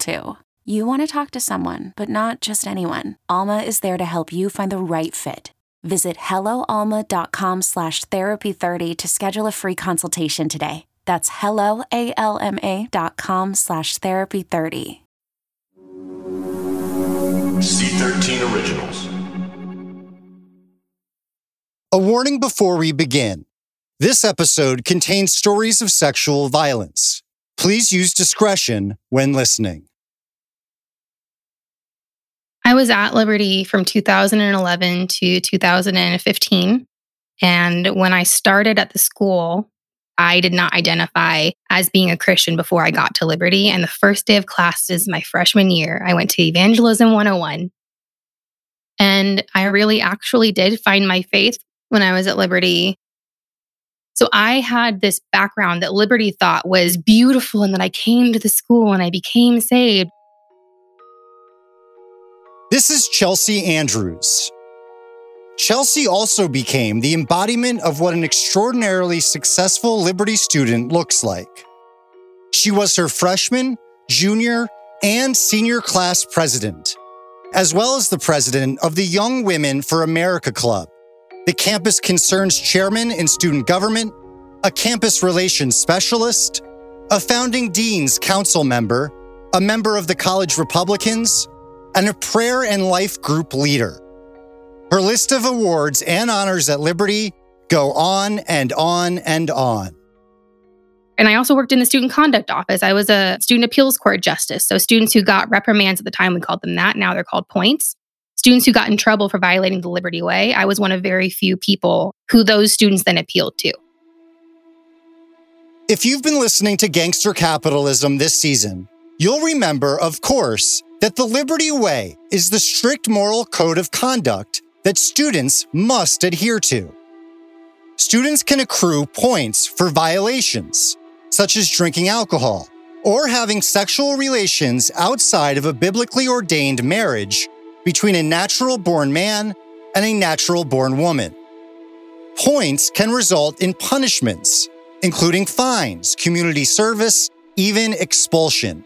too. You want to talk to someone, but not just anyone. Alma is there to help you find the right fit. Visit helloalma.com slash therapy30 to schedule a free consultation today. That's helloalma dot com slash therapy30. C13 Originals. A warning before we begin. This episode contains stories of sexual violence. Please use discretion when listening. I was at Liberty from 2011 to 2015. And when I started at the school, I did not identify as being a Christian before I got to Liberty. And the first day of classes, my freshman year, I went to Evangelism 101. And I really actually did find my faith when I was at Liberty. So I had this background that Liberty thought was beautiful and that I came to the school and I became saved. This is Chelsea Andrews. Chelsea also became the embodiment of what an extraordinarily successful Liberty student looks like. She was her freshman, junior, and senior class president, as well as the president of the Young Women for America Club, the campus concerns chairman in student government, a campus relations specialist, a founding dean's council member, a member of the college Republicans, and a prayer and life group leader. Her list of awards and honors at Liberty go on and on and on. And I also worked in the student conduct office. I was a student appeals court justice. So students who got reprimands at the time, we called them that. Now they're called points. Students who got in trouble for violating the Liberty Way, I was one of very few people who those students then appealed to. If you've been listening to Gangster Capitalism this season, you'll remember, of course, that the Liberty Way is the strict moral code of conduct that students must adhere to. Students can accrue points for violations, such as drinking alcohol or having sexual relations outside of a biblically ordained marriage between a natural born man and a natural born woman. Points can result in punishments, including fines, community service, even expulsion.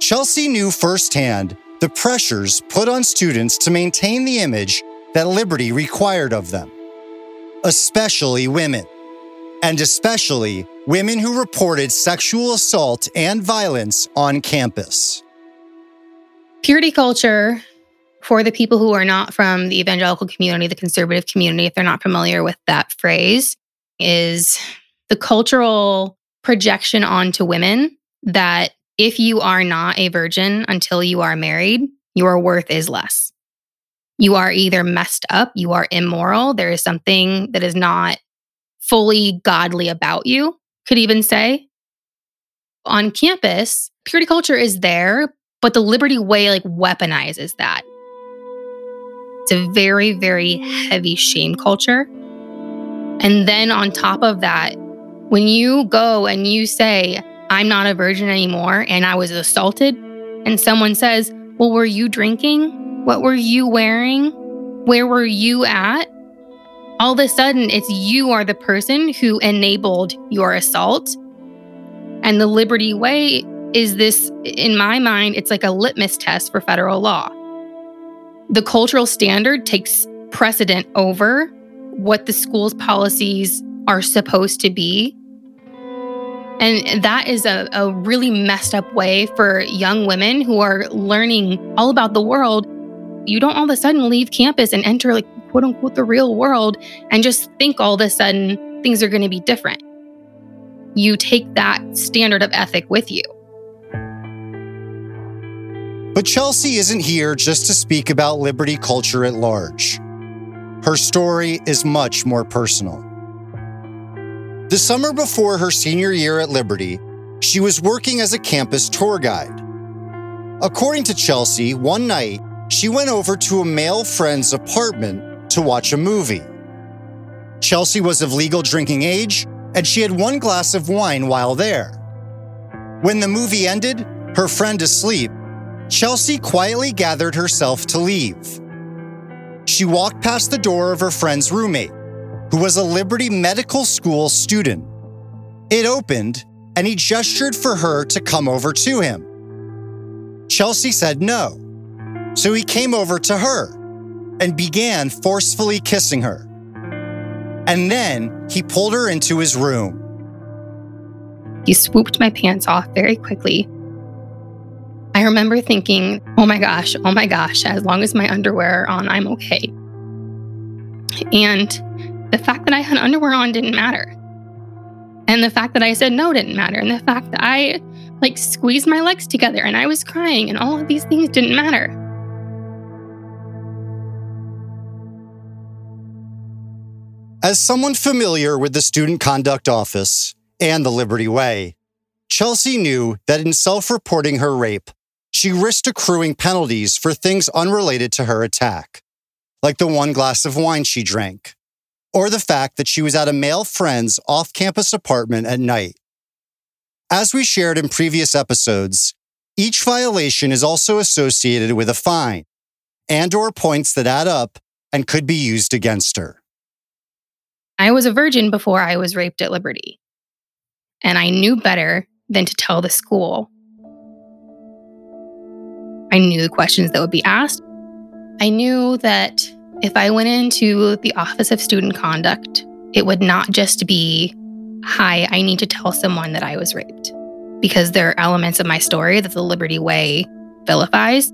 Chelsea knew firsthand the pressures put on students to maintain the image that Liberty required of them, especially women, and especially women who reported sexual assault and violence on campus. Purity culture, for the people who are not from the evangelical community, the conservative community, if they're not familiar with that phrase, is the cultural projection onto women that if you are not a virgin until you are married, your worth is less. You are either messed up, you are immoral, there is something that is not fully godly about you, could even say. On campus, purity culture is there, but the Liberty Way like weaponizes that. It's a very, very heavy shame culture. And then on top of that, when you go and you say, I'm not a virgin anymore and I was assaulted, and someone says, Well, were you drinking? What were you wearing? Where were you at? All of a sudden, it's you are the person who enabled your assault. And the Liberty Way is this, in my mind, it's like a litmus test for federal law. The cultural standard takes precedent over what the school's policies are supposed to be and that is a, a really messed up way for young women who are learning all about the world. You don't all of a sudden leave campus and enter, like, quote unquote, the real world and just think all of a sudden things are going to be different. You take that standard of ethic with you. But Chelsea isn't here just to speak about liberty culture at large. Her story is much more personal. The summer before her senior year at Liberty, she was working as a campus tour guide According to Chelsea, one night she went over to a male friend's apartment to watch a movie. Chelsea was of legal drinking age, and she had one glass of wine while there. When the movie ended, her friend asleep, Chelsea quietly gathered herself to leave. She walked past the door of her friend's roommate, who was a Liberty Medical School student. It opened, and he gestured for her to come over to him. Chelsea said no, so he came over to her and began forcefully kissing her. And then he pulled her into his room. He swooped my pants off very quickly. I remember thinking, oh my gosh, oh my gosh, as long as my underwear are on, I'm okay. And the fact that I had underwear on didn't matter. And the fact that I said no didn't matter. And the fact that I like squeezed my legs together and I was crying and all of these things didn't matter. As someone familiar with the Student Conduct Office and the Liberty Way, Chelsea knew that in self reporting her rape, she risked accruing penalties for things unrelated to her attack, like the one glass of wine she drank, or the fact that she was at a male friend's off campus apartment at night. As we shared in previous episodes, each violation is also associated with a fine and or points that add up and could be used against her. I was a virgin before I was raped at Liberty. And I knew better than to tell the school. I knew the questions that would be asked. I knew that if I went into the Office of Student Conduct, it would not just be, Hi, I need to tell someone that I was raped, because there are elements of my story that the Liberty Way vilifies.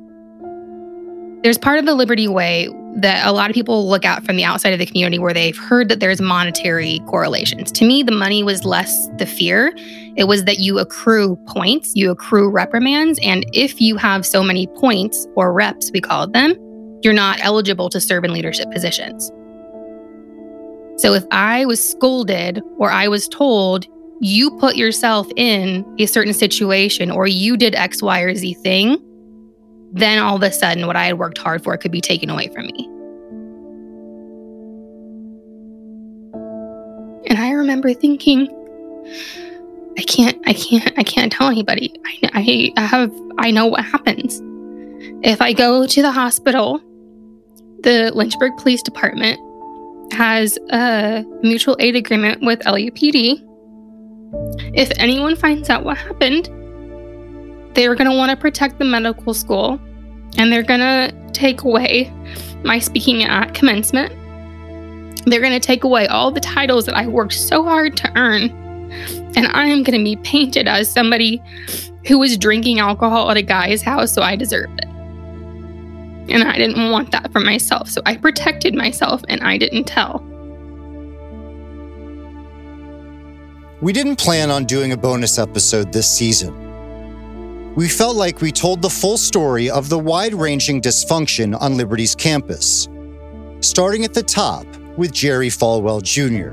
There's part of the Liberty Way that a lot of people look at from the outside of the community where they've heard that there's monetary correlations. To me, the money was less the fear. It was that you accrue points, you accrue reprimands. And if you have so many points or reps, we called them, you're not eligible to serve in leadership positions. So if I was scolded or I was told, you put yourself in a certain situation or you did X, Y, or Z thing, then all of a sudden what I had worked hard for could be taken away from me. And I remember thinking, I can't, I can't, I can't tell anybody. I, I have, I know what happens. If I go to the hospital, the Lynchburg Police Department has a mutual aid agreement with LUPD. If anyone finds out what happened, they're going to want to protect the medical school and they're going to take away my speaking at commencement. They're going to take away all the titles that I worked so hard to earn. And I am going to be painted as somebody who was drinking alcohol at a guy's house, so I deserved it. And I didn't want that for myself, so I protected myself and I didn't tell. We didn't plan on doing a bonus episode this season we felt like we told the full story of the wide ranging dysfunction on Liberty's campus, starting at the top with Jerry Falwell Jr.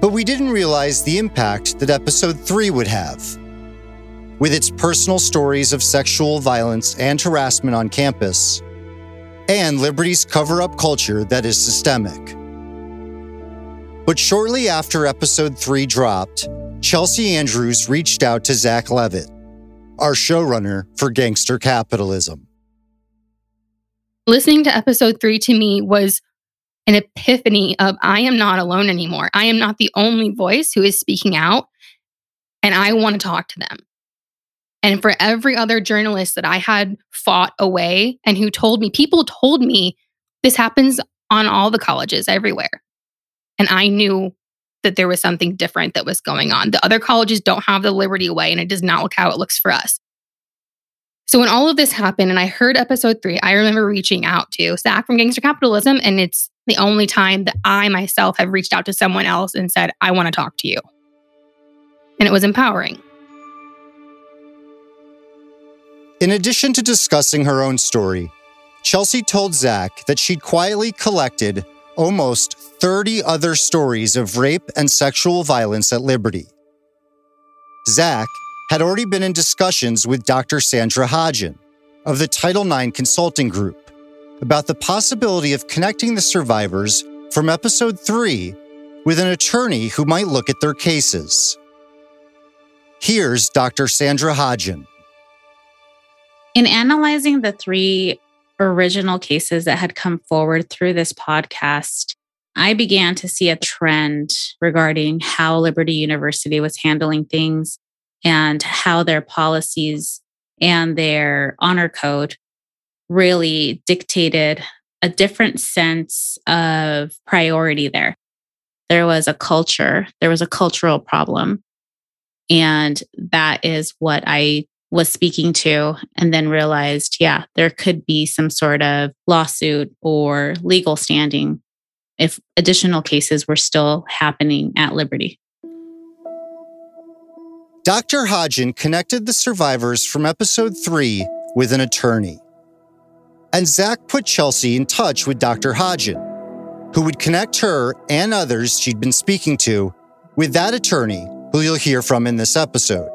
But we didn't realize the impact that episode 3 would have. With its personal stories of sexual violence and harassment on campus, and Liberty's cover up culture that is systemic. But shortly after episode 3 dropped, Chelsea Andrews reached out to Zach Levitt our showrunner for Gangster Capitalism. Listening to episode three to me was an epiphany of I am not alone anymore. I am not the only voice who is speaking out, and I want to talk to them. And for every other journalist that I had fought away and who told me, people told me this happens on all the colleges everywhere. And I knew that there was something different that was going on. The other colleges don't have the Liberty Way, and it does not look how it looks for us. So when all of this happened and I heard episode three, I remember reaching out to Zach from Gangster Capitalism. And it's the only time that I myself have reached out to someone else and said, I want to talk to you. And it was empowering. In addition to discussing her own story, Chelsea told Zach that she'd quietly collected almost 30 other stories of rape and sexual violence at Liberty. Zach had already been in discussions with Dr. Sandra Hodgen of the Title IX Consulting Group about the possibility of connecting the survivors from episode 3 with an attorney who might look at their cases. Here's Dr. Sandra Hodgen. In analyzing the three original cases that had come forward through this podcast, I began to see a trend regarding how Liberty University was handling things and how their policies and their honor code really dictated a different sense of priority there. There was a culture, there was a cultural problem. And that is what I was speaking to, and then realized, yeah, there could be some sort of lawsuit or legal standing if additional cases were still happening at Liberty. Dr. Hodgen connected the survivors from episode three with an attorney. And Zach put Chelsea in touch with Dr. Hodgen, who would connect her and others she'd been speaking to with that attorney who you'll hear from in this episode.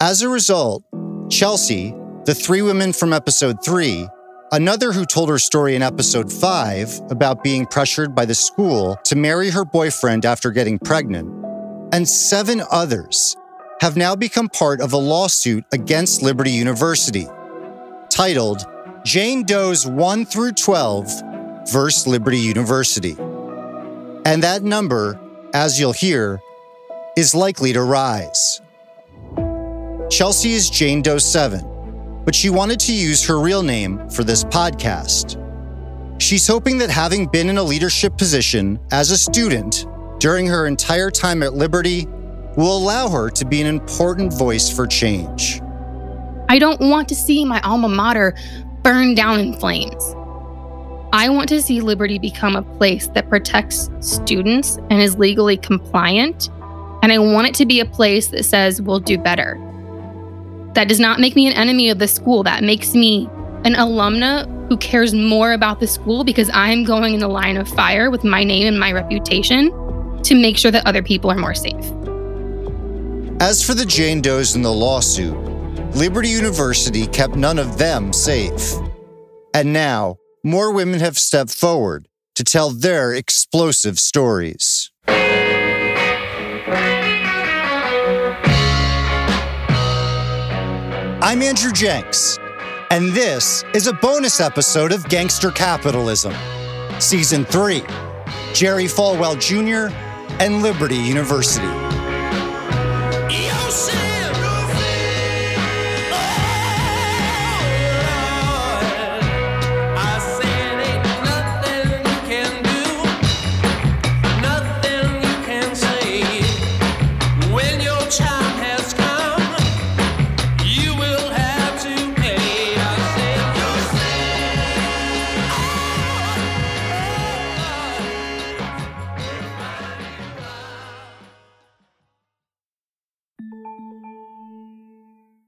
As a result, Chelsea, the three women from episode three, Another who told her story in episode 5 about being pressured by the school to marry her boyfriend after getting pregnant, and seven others have now become part of a lawsuit against Liberty University titled Jane Doe's 1 through 12 versus Liberty University. And that number, as you'll hear, is likely to rise. Chelsea is Jane Doe 7 but she wanted to use her real name for this podcast. She's hoping that having been in a leadership position as a student during her entire time at Liberty will allow her to be an important voice for change. I don't want to see my alma mater burn down in flames. I want to see Liberty become a place that protects students and is legally compliant. And I want it to be a place that says we'll do better. That does not make me an enemy of the school. That makes me an alumna who cares more about the school because I'm going in the line of fire with my name and my reputation to make sure that other people are more safe. As for the Jane Does in the lawsuit, Liberty University kept none of them safe. And now, more women have stepped forward to tell their explosive stories. I'm Andrew Jenks, and this is a bonus episode of Gangster Capitalism, Season 3 Jerry Falwell Jr. and Liberty University.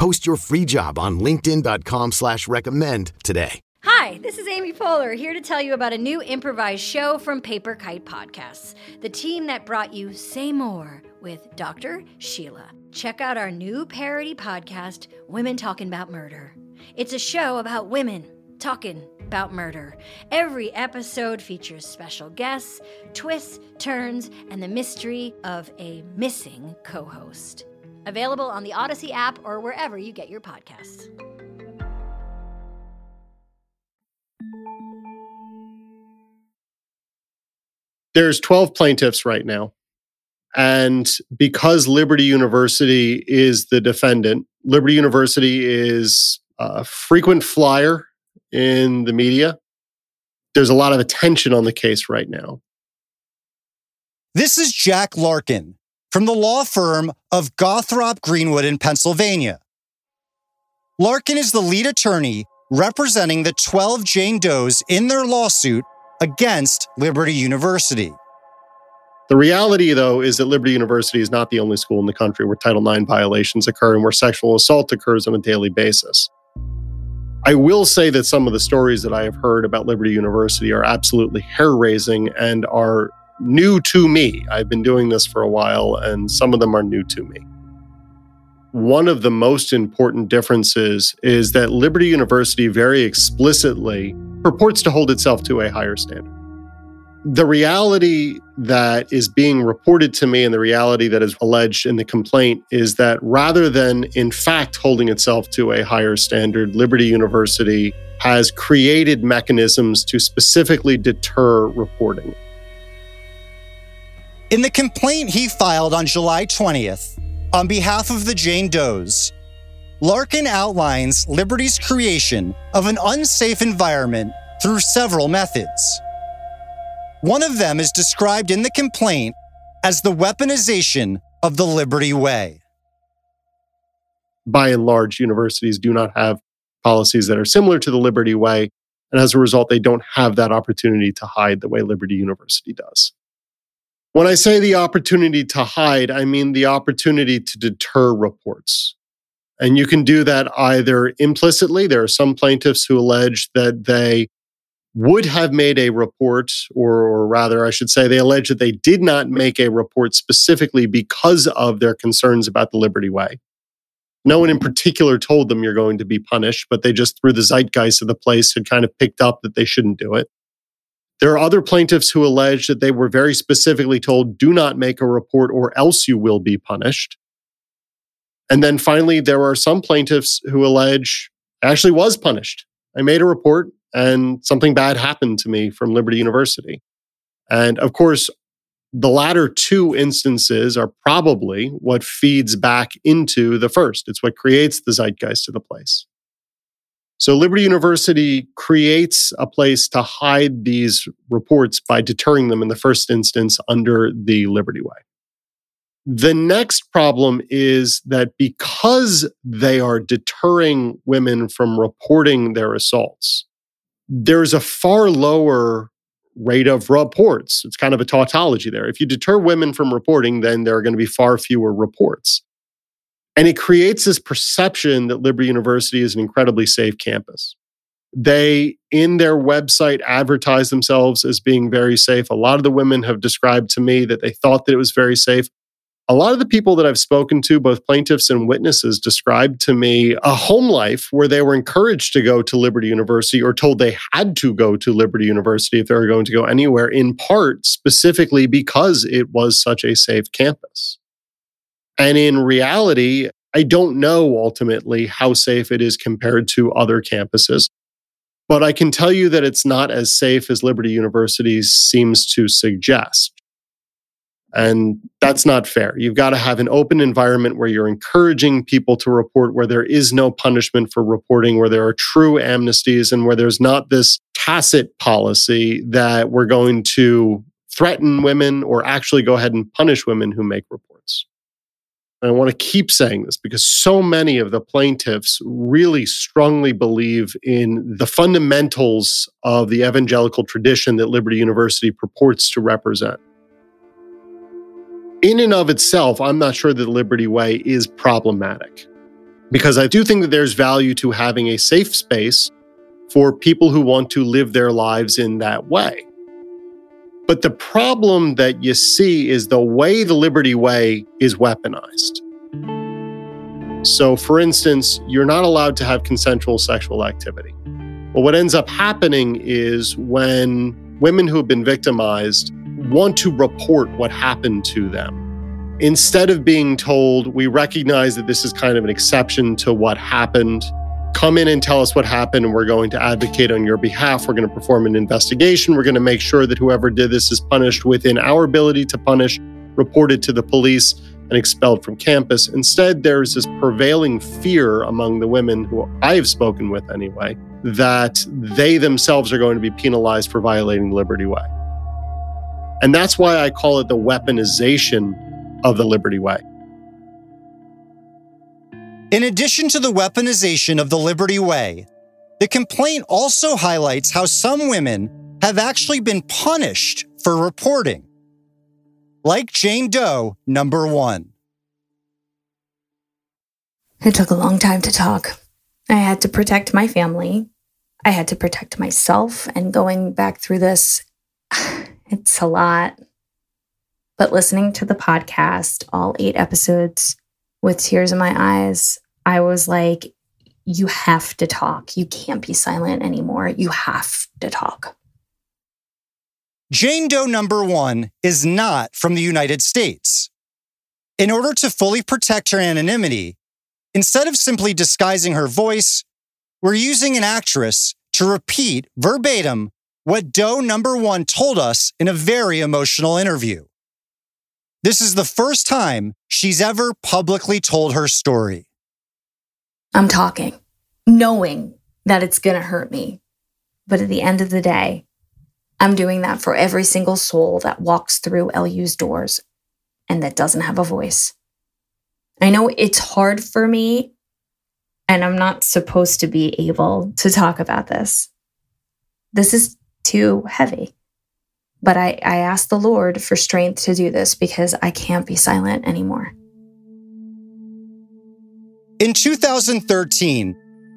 Post your free job on LinkedIn.com slash recommend today. Hi, this is Amy Poehler here to tell you about a new improvised show from Paper Kite Podcasts, the team that brought you Say More with Dr. Sheila. Check out our new parody podcast, Women Talking About Murder. It's a show about women talking about murder. Every episode features special guests, twists, turns, and the mystery of a missing co host. Available on the Audacy app or wherever you get your podcasts. there's 12 plaintiffs right now. And because Liberty University is the defendant, Liberty University is a frequent flyer in the media. There's a lot of attention on the case right now. This is Jack Larkin from the law firm of Gothrop Greenwood in Pennsylvania. Larkin is the lead attorney representing the 12 Jane Does in their lawsuit against Liberty University. The reality, though, is that Liberty University is not the only school in the country where Title IX violations occur and where sexual assault occurs on a daily basis. I will say that some of the stories that I have heard about Liberty University are absolutely hair raising and are new to me. I've been doing this for a while, and some of them are new to me. One of the most important differences is that Liberty University very explicitly purports to hold itself to a higher standard. The reality that is being reported to me and the reality that is alleged in the complaint is that rather than, in fact, holding itself to a higher standard, Liberty University has created mechanisms to specifically deter reporting. In the complaint he filed on July 20th, on behalf of the Jane Does, Larkin outlines Liberty's creation of an unsafe environment through several methods. One of them is described in the complaint as the weaponization of the Liberty Way. By and large, universities do not have policies that are similar to the Liberty Way. And as a result, they don't have that opportunity to hide the way Liberty University does. When I say the opportunity to hide, I mean the opportunity to deter reports. And you can do that either implicitly. There are some plaintiffs who allege that they would have made a report, or, or, rather, I should say, they allege that they did not make a report specifically because of their concerns about the Liberty Way. No one in particular told them you're going to be punished, but they just, through the zeitgeist of the place, had kind of picked up that they shouldn't do it. There are other plaintiffs who allege that they were very specifically told, do not make a report or else you will be punished. And then finally, there are some plaintiffs who allege actually was punished. I made a report and something bad happened to me from Liberty University. And of course, the latter two instances are probably what feeds back into the first. It's what creates the zeitgeist of the place. So Liberty University creates a place to hide these reports by deterring them in the first instance under the Liberty Way. The next problem is that because they are deterring women from reporting their assaults, there's a far lower rate of reports. It's kind of a tautology there. If you deter women from reporting, then there are going to be far fewer reports. And it creates this perception that Liberty University is an incredibly safe campus. They, in their website, advertise themselves as being very safe. A lot of the women have described to me that they thought that it was very safe. A lot of the people that I've spoken to, both plaintiffs and witnesses, described to me a home life where they were encouraged to go to Liberty University or told they had to go to Liberty University if they were going to go anywhere, in part specifically because it was such a safe campus. And in reality, I don't know ultimately how safe it is compared to other campuses. But I can tell you that it's not as safe as Liberty University seems to suggest. And that's not fair. You've got to have an open environment where you're encouraging people to report, where there is no punishment for reporting, where there are true amnesties, and where there's not this tacit policy that we're going to threaten women or actually go ahead and punish women who make reports. I want to keep saying this because so many of the plaintiffs really strongly believe in the fundamentals of the evangelical tradition that Liberty University purports to represent. In and of itself, I'm not sure that Liberty Way is problematic because I do think that there's value to having a safe space for people who want to live their lives in that way. But the problem that you see is the way the Liberty Way is weaponized. So, for instance, you're not allowed to have consensual sexual activity. Well, what ends up happening is when women who have been victimized want to report what happened to them, instead of being told, we recognize that this is kind of an exception to what happened, come in and tell us what happened and we're going to advocate on your behalf. We're going to perform an investigation. We're going to make sure that whoever did this is punished within our ability to punish, reported to the police, and expelled from campus. Instead, there's this prevailing fear among the women who I have spoken with anyway that they themselves are going to be penalized for violating Liberty Way. And that's why I call it the weaponization of the Liberty Way. In addition to the weaponization of the Liberty Way, the complaint also highlights how some women have actually been punished for reporting. Like Jane Doe, number one. It took a long time to talk. I had to protect my family. I had to protect myself. And going back through this, it's a lot. But listening to the podcast, all eight episodes with tears in my eyes, I was like, you have to talk. You can't be silent anymore. You have to talk. Jane Doe number one is not from the United States. In order to fully protect her anonymity, instead of simply disguising her voice, we're using an actress to repeat verbatim what Doe number one told us in a very emotional interview. This is the first time she's ever publicly told her story. I'm talking, knowing that it's going to hurt me. But at the end of the day, I'm doing that for every single soul that walks through LU's doors and that doesn't have a voice. I know it's hard for me, and I'm not supposed to be able to talk about this. This is too heavy. But I, I ask the Lord for strength to do this because I can't be silent anymore. In 2013,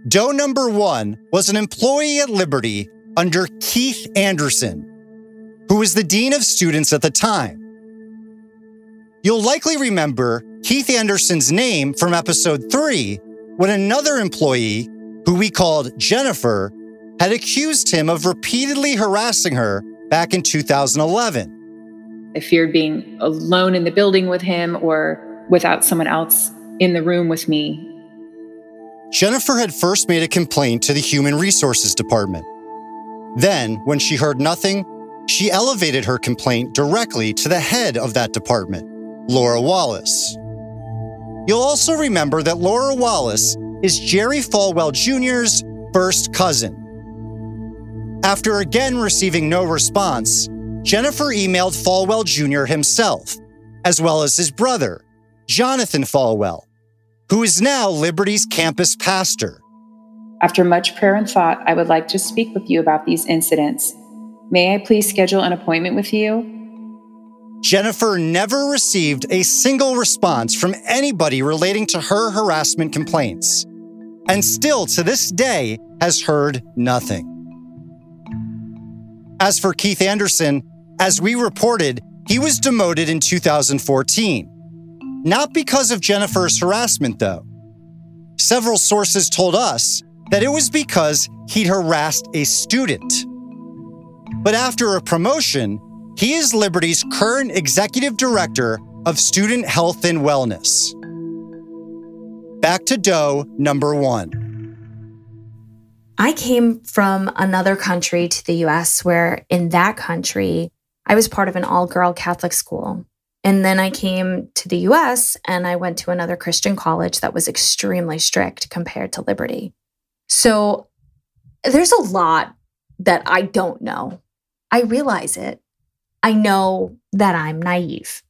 Doe number one was an employee at Liberty under Keith Anderson, who was the Dean of Students at the time. You'll likely remember Keith Anderson's name from episode three when another employee, who we called Jennifer, had accused him of repeatedly harassing her back in 2011. I feared being alone in the building with him or without someone else in the room with me Jennifer had first made a complaint to the Human Resources Department. Then, when she heard nothing, she elevated her complaint directly to the head of that department, Laura Wallace. You'll also remember that Laura Wallace is Jerry Falwell Jr.'s first cousin. After again receiving no response, Jennifer emailed Falwell Jr. himself, as well as his brother, Jonathan Falwell, who is now Liberty's campus pastor. After much prayer and thought, I would like to speak with you about these incidents. May I please schedule an appointment with you? Jennifer never received a single response from anybody relating to her harassment complaints, and still to this day has heard nothing. As for Keith Anderson, as we reported, he was demoted in 2014. Not because of Jennifer's harassment, though. Several sources told us that it was because he'd harassed a student. But after a promotion, he is Liberty's current executive director of student health and wellness. Back to Doe number one. I came from another country to the US where, in that country, I was part of an all girl Catholic school. And then I came to the US and I went to another Christian college that was extremely strict compared to Liberty. So there's a lot that I don't know. I realize it. I know that I'm naive.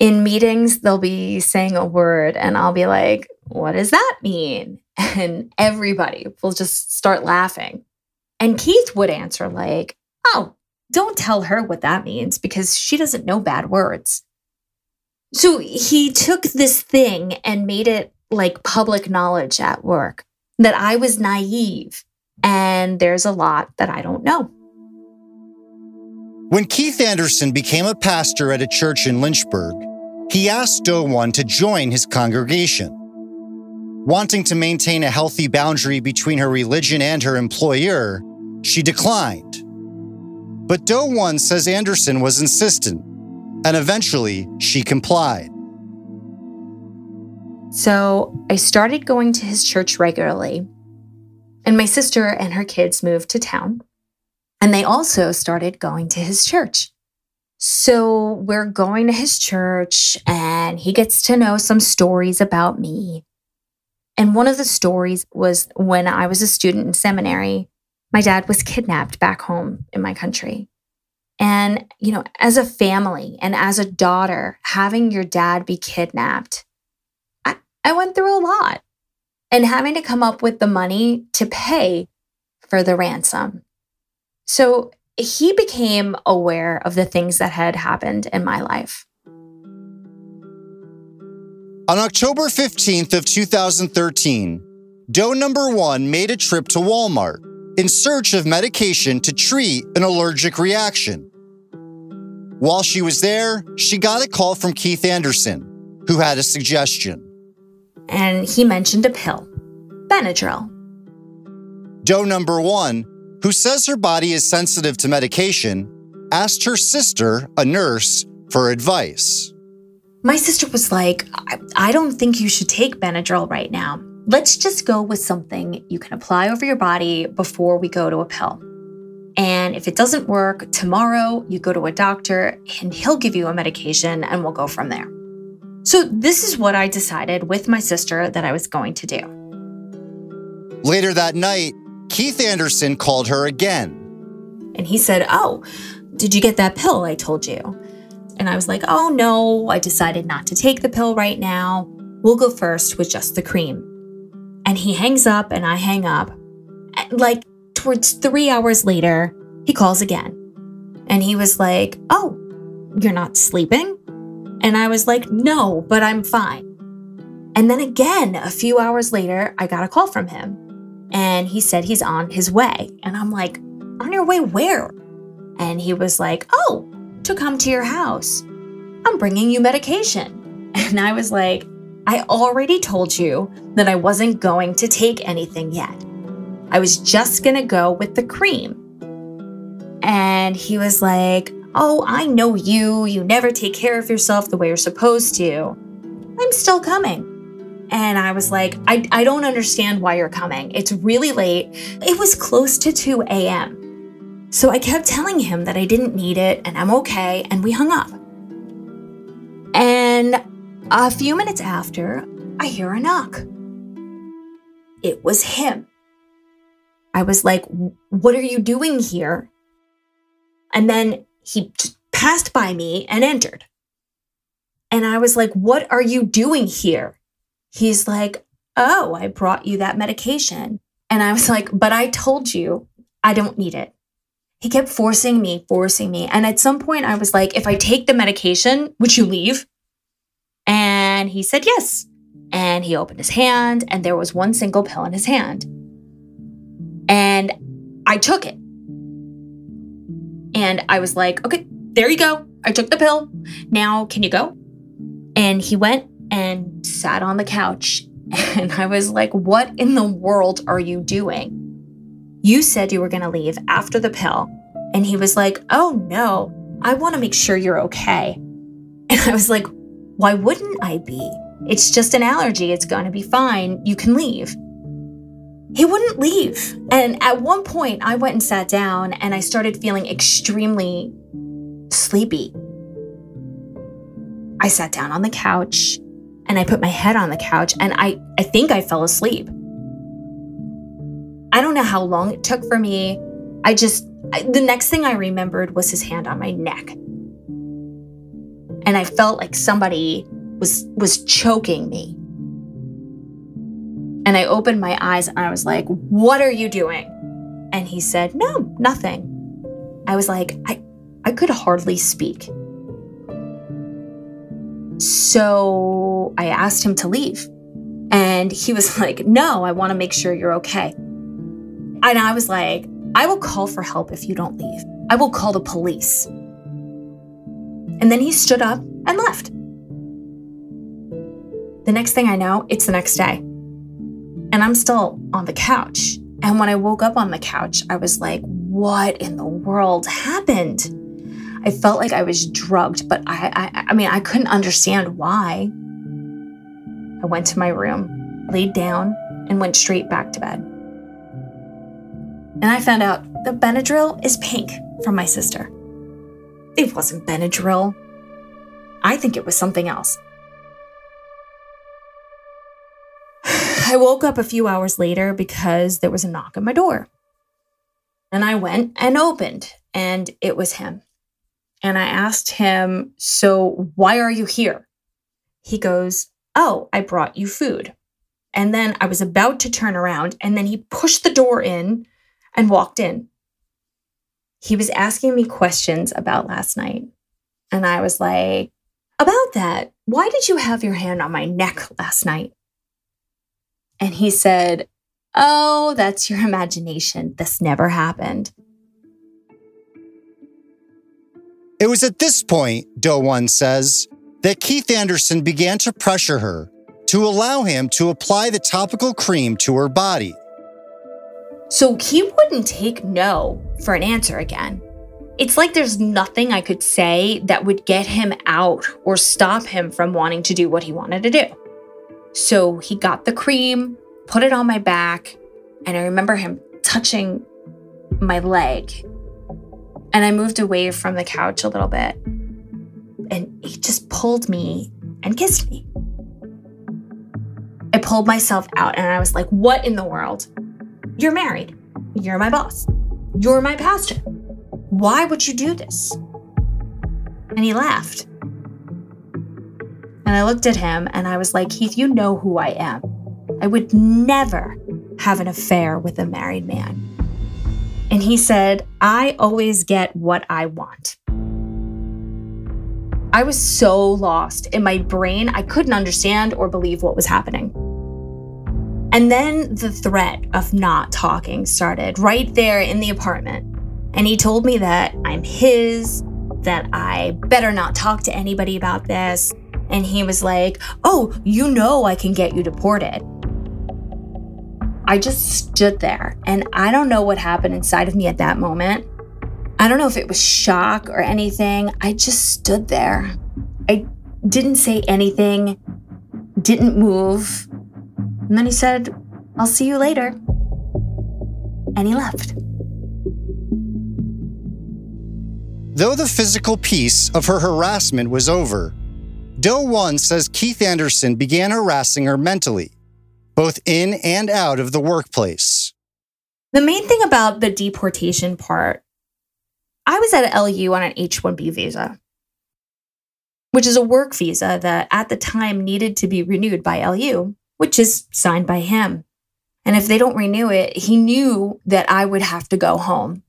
In meetings, they'll be saying a word and I'll be like, what does that mean? And everybody will just start laughing. And Keith would answer, like, oh, don't tell her what that means because she doesn't know bad words. So he took this thing and made it like public knowledge at work that I was naive and there's a lot that I don't know. When Keith Anderson became a pastor at a church in Lynchburg, he asked Doe One to join his congregation. Wanting to maintain a healthy boundary between her religion and her employer, she declined. But Doe One says Anderson was insistent, and eventually she complied. So I started going to his church regularly, and my sister and her kids moved to town, and they also started going to his church. So we're going to his church, and he gets to know some stories about me. And one of the stories was when I was a student in seminary, my dad was kidnapped back home in my country. And, you know, as a family and as a daughter, having your dad be kidnapped, I, I went through a lot and having to come up with the money to pay for the ransom. So he became aware of the things that had happened in my life. On October 15th of 2013, Doe number 1 made a trip to Walmart in search of medication to treat an allergic reaction. While she was there, she got a call from Keith Anderson, who had a suggestion. And he mentioned a pill, Benadryl. Doe number 1 who says her body is sensitive to medication, asked her sister, a nurse, for advice. My sister was like, I, I don't think you should take Benadryl right now. Let's just go with something you can apply over your body before we go to a pill. And if it doesn't work, tomorrow you go to a doctor and he'll give you a medication and we'll go from there. So, this is what I decided with my sister that I was going to do. Later that night, Keith Anderson called her again. And he said, Oh, did you get that pill I told you? And I was like, Oh, no, I decided not to take the pill right now. We'll go first with just the cream. And he hangs up and I hang up. Like towards three hours later, he calls again. And he was like, Oh, you're not sleeping? And I was like, No, but I'm fine. And then again, a few hours later, I got a call from him and he said he's on his way. And I'm like, On your way where? And he was like, Oh, to come to your house. I'm bringing you medication. And I was like, I already told you that I wasn't going to take anything yet. I was just going to go with the cream. And he was like, Oh, I know you. You never take care of yourself the way you're supposed to. I'm still coming. And I was like, I, I don't understand why you're coming. It's really late. It was close to 2 a.m. So I kept telling him that I didn't need it and I'm okay, and we hung up. And a few minutes after, I hear a knock. It was him. I was like, What are you doing here? And then he passed by me and entered. And I was like, What are you doing here? he's like, Oh, I brought you that medication. And I was like, But I told you I don't need it. He kept forcing me, forcing me. And at some point, I was like, If I take the medication, would you leave? And he said yes. And he opened his hand, and there was one single pill in his hand. And I took it. And I was like, okay, there you go. I took the pill. Now, can you go? And he went and sat on the couch. And I was like, What in the world are you doing? You said you were going to leave after the pill. And he was like, Oh no, I want to make sure you're okay. And I was like, Why wouldn't I be? It's just an allergy. It's going to be fine. You can leave. He wouldn't leave. And at one point, I went and sat down and I started feeling extremely sleepy. I sat down on the couch and I put my head on the couch and I, I think I fell asleep. I don't know how long it took for me. I just, I, the next thing I remembered was his hand on my neck. And I felt like somebody was, was choking me. And I opened my eyes and I was like, What are you doing? And he said, No, nothing. I was like, I, I could hardly speak. So I asked him to leave. And he was like, No, I want to make sure you're okay. And I was like, I will call for help if you don't leave. I will call the police. And then he stood up and left. The next thing I know, it's the next day. And I'm still on the couch. And when I woke up on the couch, I was like, what in the world happened? I felt like I was drugged, but I, I, I mean, I couldn't understand why. I went to my room, laid down, and went straight back to bed. And I found out the Benadryl is pink from my sister. It wasn't Benadryl. I think it was something else. I woke up a few hours later because there was a knock at my door. And I went and opened, and it was him. And I asked him, So why are you here? He goes, Oh, I brought you food. And then I was about to turn around, and then he pushed the door in and walked in. He was asking me questions about last night. And I was like, About that, why did you have your hand on my neck last night? And he said, Oh, that's your imagination. This never happened. It was at this point, Doe One says, that Keith Anderson began to pressure her to allow him to apply the topical cream to her body. So he wouldn't take no for an answer again. It's like there's nothing I could say that would get him out or stop him from wanting to do what he wanted to do. So he got the cream, put it on my back, and I remember him touching my leg. And I moved away from the couch a little bit. And he just pulled me and kissed me. I pulled myself out and I was like, What in the world? You're married. You're my boss. You're my pastor. Why would you do this? And he laughed. And I looked at him and I was like, Keith, you know who I am. I would never have an affair with a married man. And he said, I always get what I want. I was so lost in my brain, I couldn't understand or believe what was happening. And then the threat of not talking started right there in the apartment. And he told me that I'm his, that I better not talk to anybody about this. And he was like, Oh, you know I can get you deported. I just stood there and I don't know what happened inside of me at that moment. I don't know if it was shock or anything. I just stood there. I didn't say anything, didn't move. And then he said, I'll see you later. And he left. Though the physical piece of her harassment was over, Doe 1 says Keith Anderson began harassing her mentally, both in and out of the workplace. The main thing about the deportation part, I was at LU on an H 1B visa, which is a work visa that at the time needed to be renewed by LU, which is signed by him. And if they don't renew it, he knew that I would have to go home.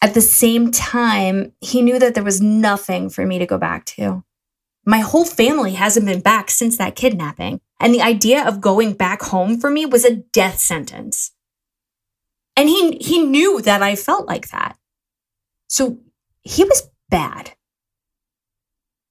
At the same time, he knew that there was nothing for me to go back to. My whole family hasn't been back since that kidnapping, and the idea of going back home for me was a death sentence. And he, he knew that I felt like that. So he was bad.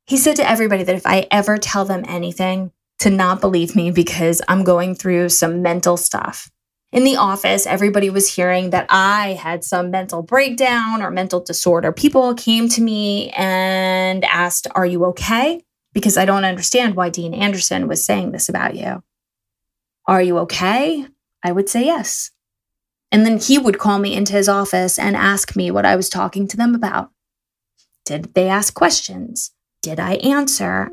He said to everybody that if I ever tell them anything, to not believe me because I'm going through some mental stuff in the office, everybody was hearing that I had some mental breakdown or mental disorder. People came to me and asked, Are you okay? Because I don't understand why Dean Anderson was saying this about you. Are you okay? I would say yes. And then he would call me into his office and ask me what I was talking to them about. Did they ask questions? Did I answer?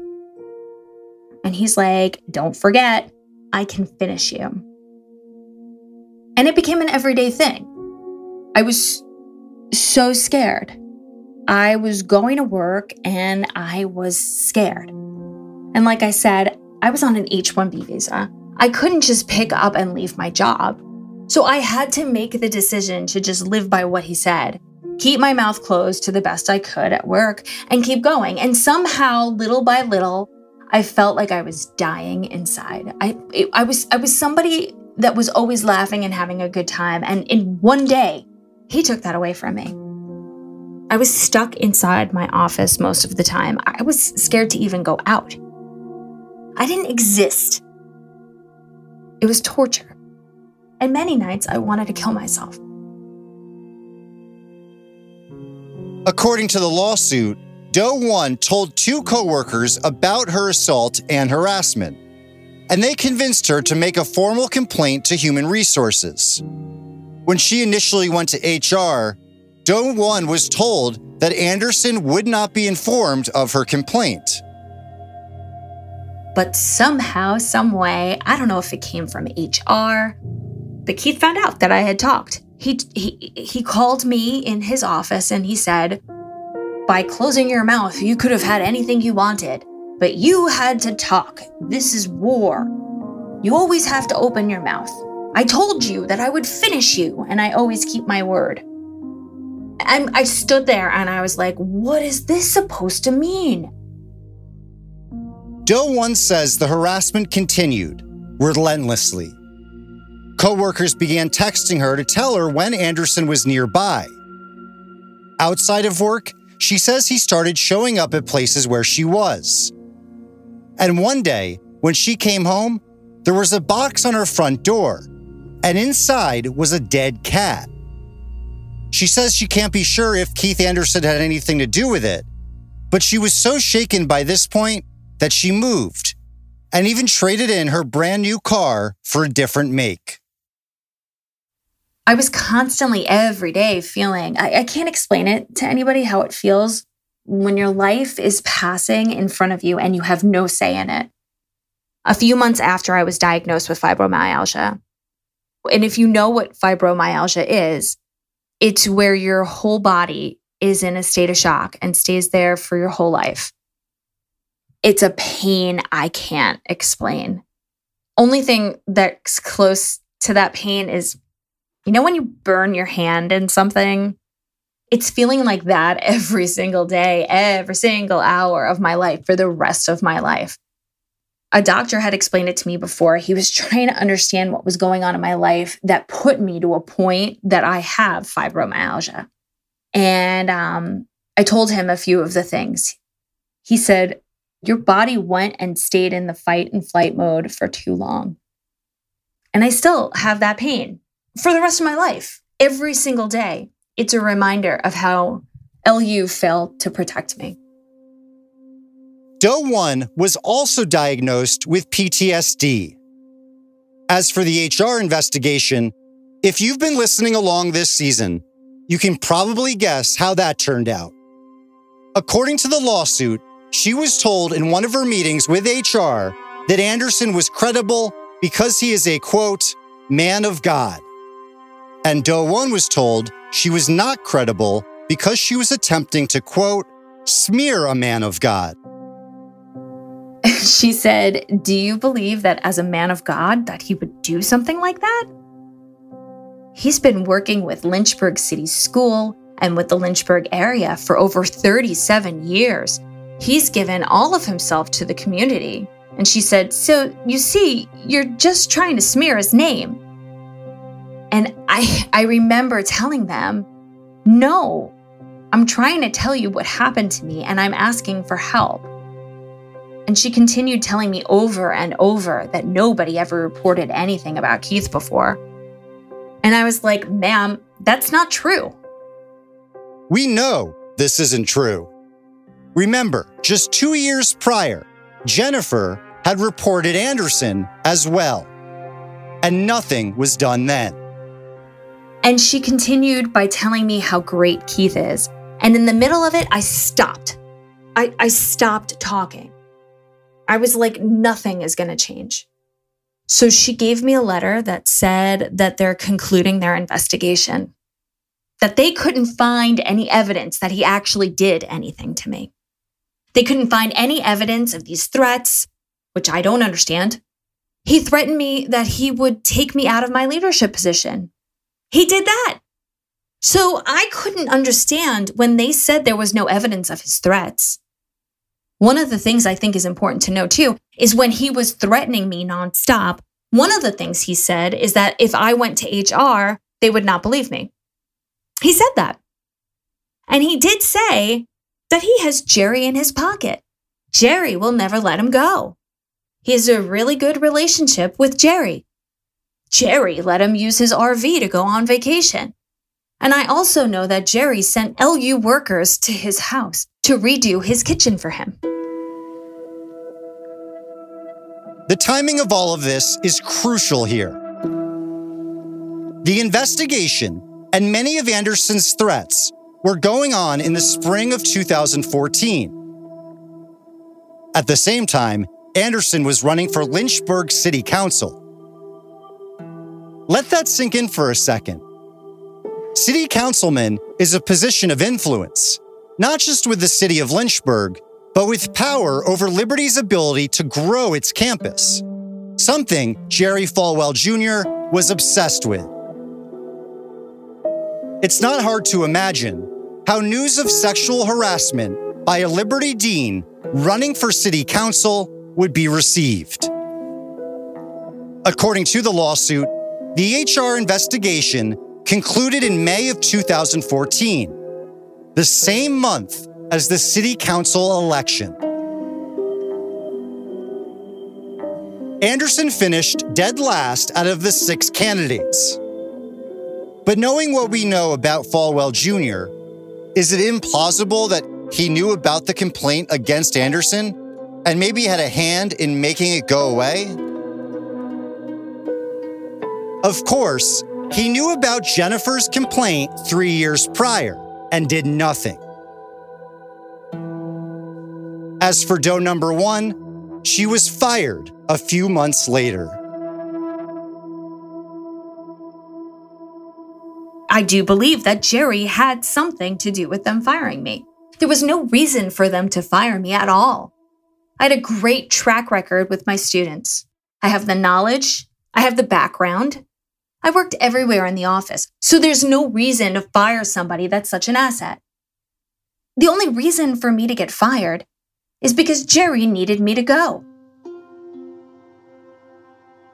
And he's like, Don't forget, I can finish you. And it became an everyday thing. I was so scared. I was going to work and I was scared. And like I said, I was on an H 1B visa. I couldn't just pick up and leave my job. So I had to make the decision to just live by what he said, keep my mouth closed to the best I could at work, and keep going. And somehow, little by little, I felt like I was dying inside. I, it, I was, I was somebody that was always laughing and having a good time. And in one day, he took that away from me. I was stuck inside my office most of the time. I was scared to even go out. I didn't exist. It was torture. And many nights I wanted to kill myself. According to the lawsuit, Doe 1 told two coworkers about her assault and harassment and they convinced her to make a formal complaint to Human Resources. When she initially went to HR, Doe 1 was told that Anderson would not be informed of her complaint. But somehow, some way, I don't know if it came from HR, but Keith found out that I had talked. He, he, he called me in his office and he said, By closing your mouth, you could have had anything you wanted. but you had to talk. This is war. You always have to open your mouth. I told you that I would finish you, and I always keep my word. And I stood there and I was like, what is this supposed to mean? Doe One says the harassment continued relentlessly. Coworkers began texting her to tell her when Anderson was nearby. Outside of work, she says he started showing up at places where she was. And one day, when she came home, there was a box on her front door, and inside was a dead cat. She says she can't be sure if Keith Anderson had anything to do with it, but she was so shaken by this point that she moved and even traded in her brand new car for a different make. I was constantly every day feeling, I, I, can't explain it to anybody how it feels when your life is passing in front of you and you have no say in it. A few months after I was diagnosed with fibromyalgia, and if you know what fibromyalgia is, it's where your whole body is in a state of shock and stays there for your whole life. It's a pain I can't explain. Only thing that's close to that pain is you know, when you burn your hand in something, it's feeling like that every single day, every single hour of my life for the rest of my life. A doctor had explained it to me before. He was trying to understand what was going on in my life that put me to a point that I have fibromyalgia. And um, I told him a few of the things. He said, Your body went and stayed in the fight and flight mode for too long. And I still have that pain for the rest of my life. Every single day, it's a reminder of how LU failed to protect me. Doe 1 was also diagnosed with PTSD. As for the HR investigation, if you've been listening along this season, you can probably guess how that turned out. According to the lawsuit, she was told in one of her meetings with HR that Anderson was credible because he is a quote, man of God. And Doe 1 was told she was not credible because she was attempting to quote, smear a man of God. she said, Do you believe that as a man of God that he would do something like that? He's been working with Lynchburg City School and with the Lynchburg area for over 37 years. He's given all of himself to the community. And she said, So you see, you're just trying to smear his name. And I, I remember telling them, No, I'm trying to tell you what happened to me and I'm asking for help. And she continued telling me over and over that nobody ever reported anything about Keith before. And I was like, ma'am, that's not true. We know this isn't true. Remember, just two years prior, Jennifer had reported Anderson as well. And nothing was done then. And she continued by telling me how great Keith is. And in the middle of it, I stopped. I, I stopped talking. I was like, nothing is going to change. So she gave me a letter that said that they're concluding their investigation, that they couldn't find any evidence that he actually did anything to me. They couldn't find any evidence of these threats, which I don't understand. He threatened me that he would take me out of my leadership position. He did that. So I couldn't understand when they said there was no evidence of his threats. One of the things I think is important to know too is when he was threatening me nonstop, one of the things he said is that if I went to HR, they would not believe me. He said that. And he did say that he has Jerry in his pocket. Jerry will never let him go. He has a really good relationship with Jerry. Jerry let him use his RV to go on vacation. And I also know that Jerry sent LU workers to his house to redo his kitchen for him. The timing of all of this is crucial here. The investigation and many of Anderson's threats were going on in the spring of 2014. At the same time, Anderson was running for Lynchburg City Council. Let that sink in for a second. City councilman is a position of influence, not just with the city of Lynchburg, but with power over Liberty's ability to grow its campus, something Jerry Falwell Jr. was obsessed with. It's not hard to imagine how news of sexual harassment by a Liberty Dean running for city council would be received. According to the lawsuit, the HR investigation concluded in May of 2014, the same month as the city council election. Anderson finished dead last out of the six candidates. But knowing what we know about Falwell Jr., is it implausible that he knew about the complaint against Anderson and maybe had a hand in making it go away? Of course, he knew about Jennifer's complaint three years prior and did nothing. As for doe number one, she was fired a few months later. I do believe that Jerry had something to do with them firing me. There was no reason for them to fire me at all. I had a great track record with my students. I have the knowledge, I have the background. I worked everywhere in the office, so there's no reason to fire somebody that's such an asset. The only reason for me to get fired is because Jerry needed me to go.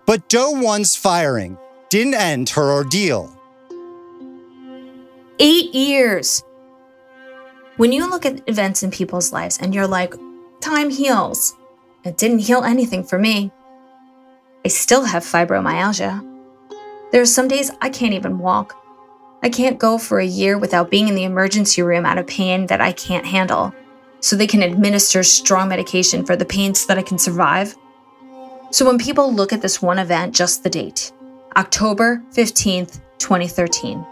But Doe 1's firing didn't end her ordeal. Eight years. When you look at events in people's lives and you're like, time heals, it didn't heal anything for me. I still have fibromyalgia. There are some days I can't even walk. I can't go for a year without being in the emergency room out of pain that I can't handle, so they can administer strong medication for the pain so that I can survive. So when people look at this one event, just the date October 15th, 2013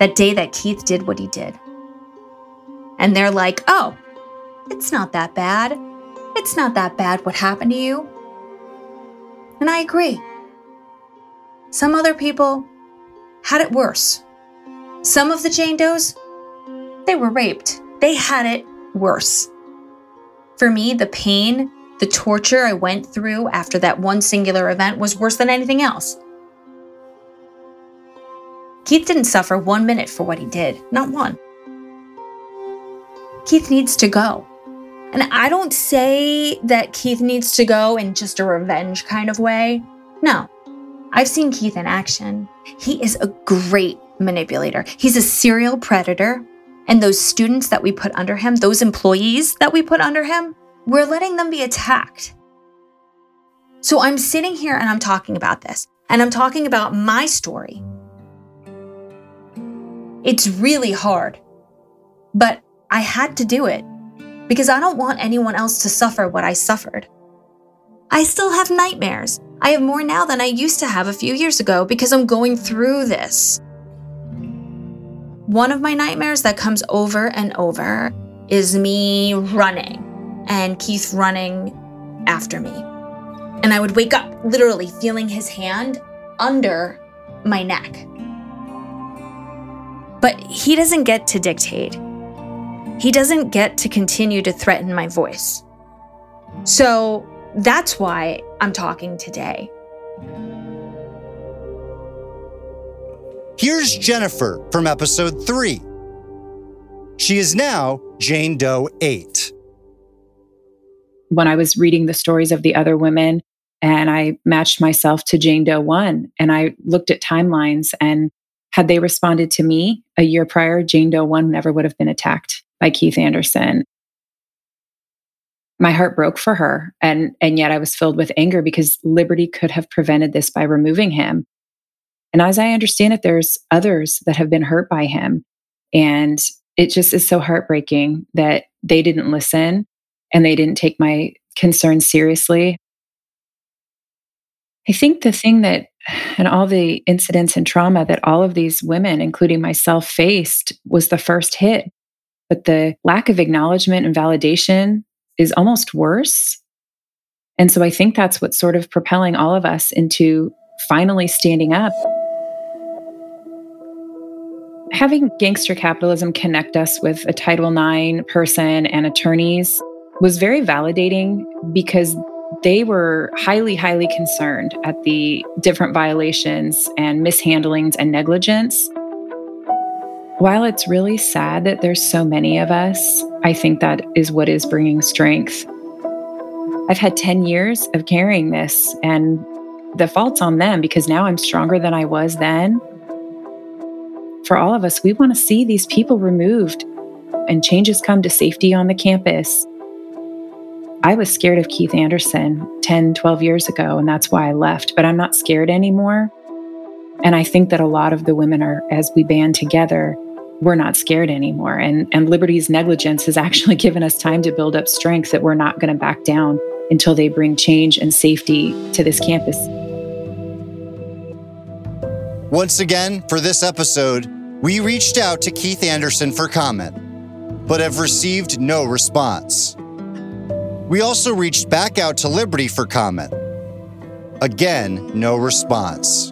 that day that Keith did what he did. And they're like, oh, it's not that bad. It's not that bad what happened to you. And I agree. Some other people had it worse. Some of the Jane Does, they were raped. They had it worse. For me, the pain, the torture I went through after that one singular event was worse than anything else. Keith didn't suffer one minute for what he did, not one. Keith needs to go. And I don't say that Keith needs to go in just a revenge kind of way. No. I've seen Keith in action. He is a great manipulator. He's a serial predator. And those students that we put under him, those employees that we put under him, we're letting them be attacked. So I'm sitting here and I'm talking about this. And I'm talking about my story. It's really hard. But I had to do it because I don't want anyone else to suffer what I suffered. I still have nightmares. I have more now than I used to have a few years ago because I'm going through this. One of my nightmares that comes over and over is me running and Keith running after me. And I would wake up literally feeling his hand under my neck. But he doesn't get to dictate. He doesn't get to continue to threaten my voice. So that's why I'm talking today. Here's Jennifer from episode 3. She is now Jane Doe 8. When I was reading the stories of the other women, and I matched myself to Jane Doe 1, and I looked at timelines and had they responded to me a year prior, Jane Doe 1 never would have been attacked by Keith Anderson. My heart broke for her. And, and yet I was filled with anger because Liberty could have prevented this by removing him. And as I understand it, there's others that have been hurt by him. And it just is so heartbreaking that they didn't listen and they didn't take my concerns seriously. I think the thing that and all the incidents and trauma that all of these women, including myself, faced was the first hit. But the lack of acknowledgement and validation is almost worse. And so I think that's what's sort of propelling all of us into finally standing up. Having gangster capitalism connect us with a Title IX person and attorneys was very validating because they were highly, highly concerned at the different violations and mishandlings and negligence. While it's really sad that there's so many of us, I think that is what is bringing strength. I've had 10 years of carrying this, and the fault's on them because now I'm stronger than I was then. For all of us, we want to see these people removed and changes come to safety on the campus. I was scared of Keith Anderson 10, 12 years ago, and that's why I left, but I'm not scared anymore. And I think that a lot of the women are, as we band together, we're not scared anymore. And, and Liberty's negligence has actually given us time to build up strength that we're not going to back down until they bring change and safety to this campus. Once again, for this episode, we reached out to Keith Anderson for comment, but have received no response. We also reached back out to Liberty for comment. Again, no response.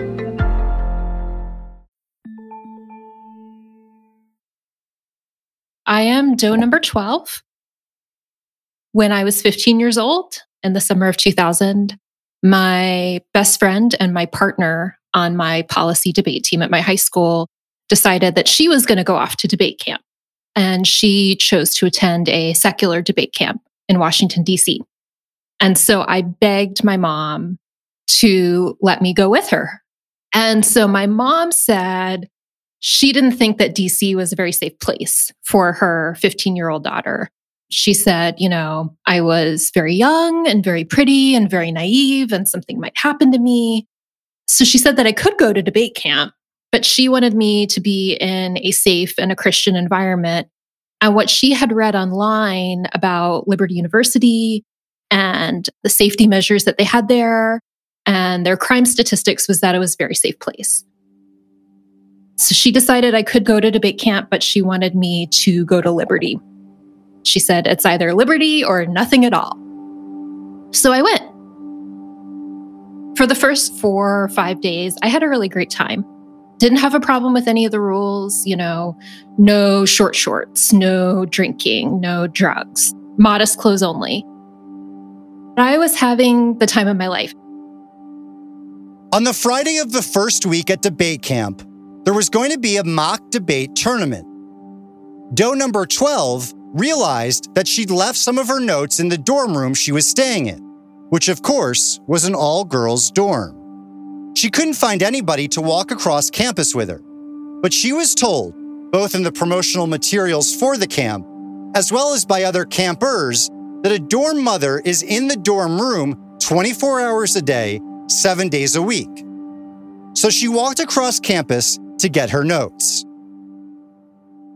I am doe number 12. When I was 15 years old, in the summer of 2000, my best friend and my partner on my policy debate team at my high school decided that she was going to go off to debate camp. And she chose to attend a secular debate camp in Washington, D.C. And so I begged my mom to let me go with her. And so my mom said she didn't think that DC was a very safe place for her 15 year old daughter she said, you know, I was very young and very pretty and very naive, and something might happen to me. So she said that I could go to debate camp, but she wanted me to be in a safe and a Christian environment. And what she had read online about Liberty University and the safety measures that they had there and their crime statistics was that it was a very safe place. So she decided I could go to debate camp, but she wanted me to go to Liberty. She said, it's either liberty or nothing at all. So I went. For the first four or five days, I had a really great time. Didn't have a problem with any of the rules, you know, no short shorts, no drinking, no drugs, modest clothes only. I was having the time of my life. On the Friday of the first week at debate camp, there was going to be a mock debate tournament. Doe number 12 realized that she'd left some of her notes in the dorm room she was staying in, which of course was an all girls dorm. She couldn't find anybody to walk across campus with her, but she was told, both in the promotional materials for the camp, as well as by other campers, that a dorm mother is in the dorm room 24 hours a day, seven days a week. So she walked across campus to get her notes.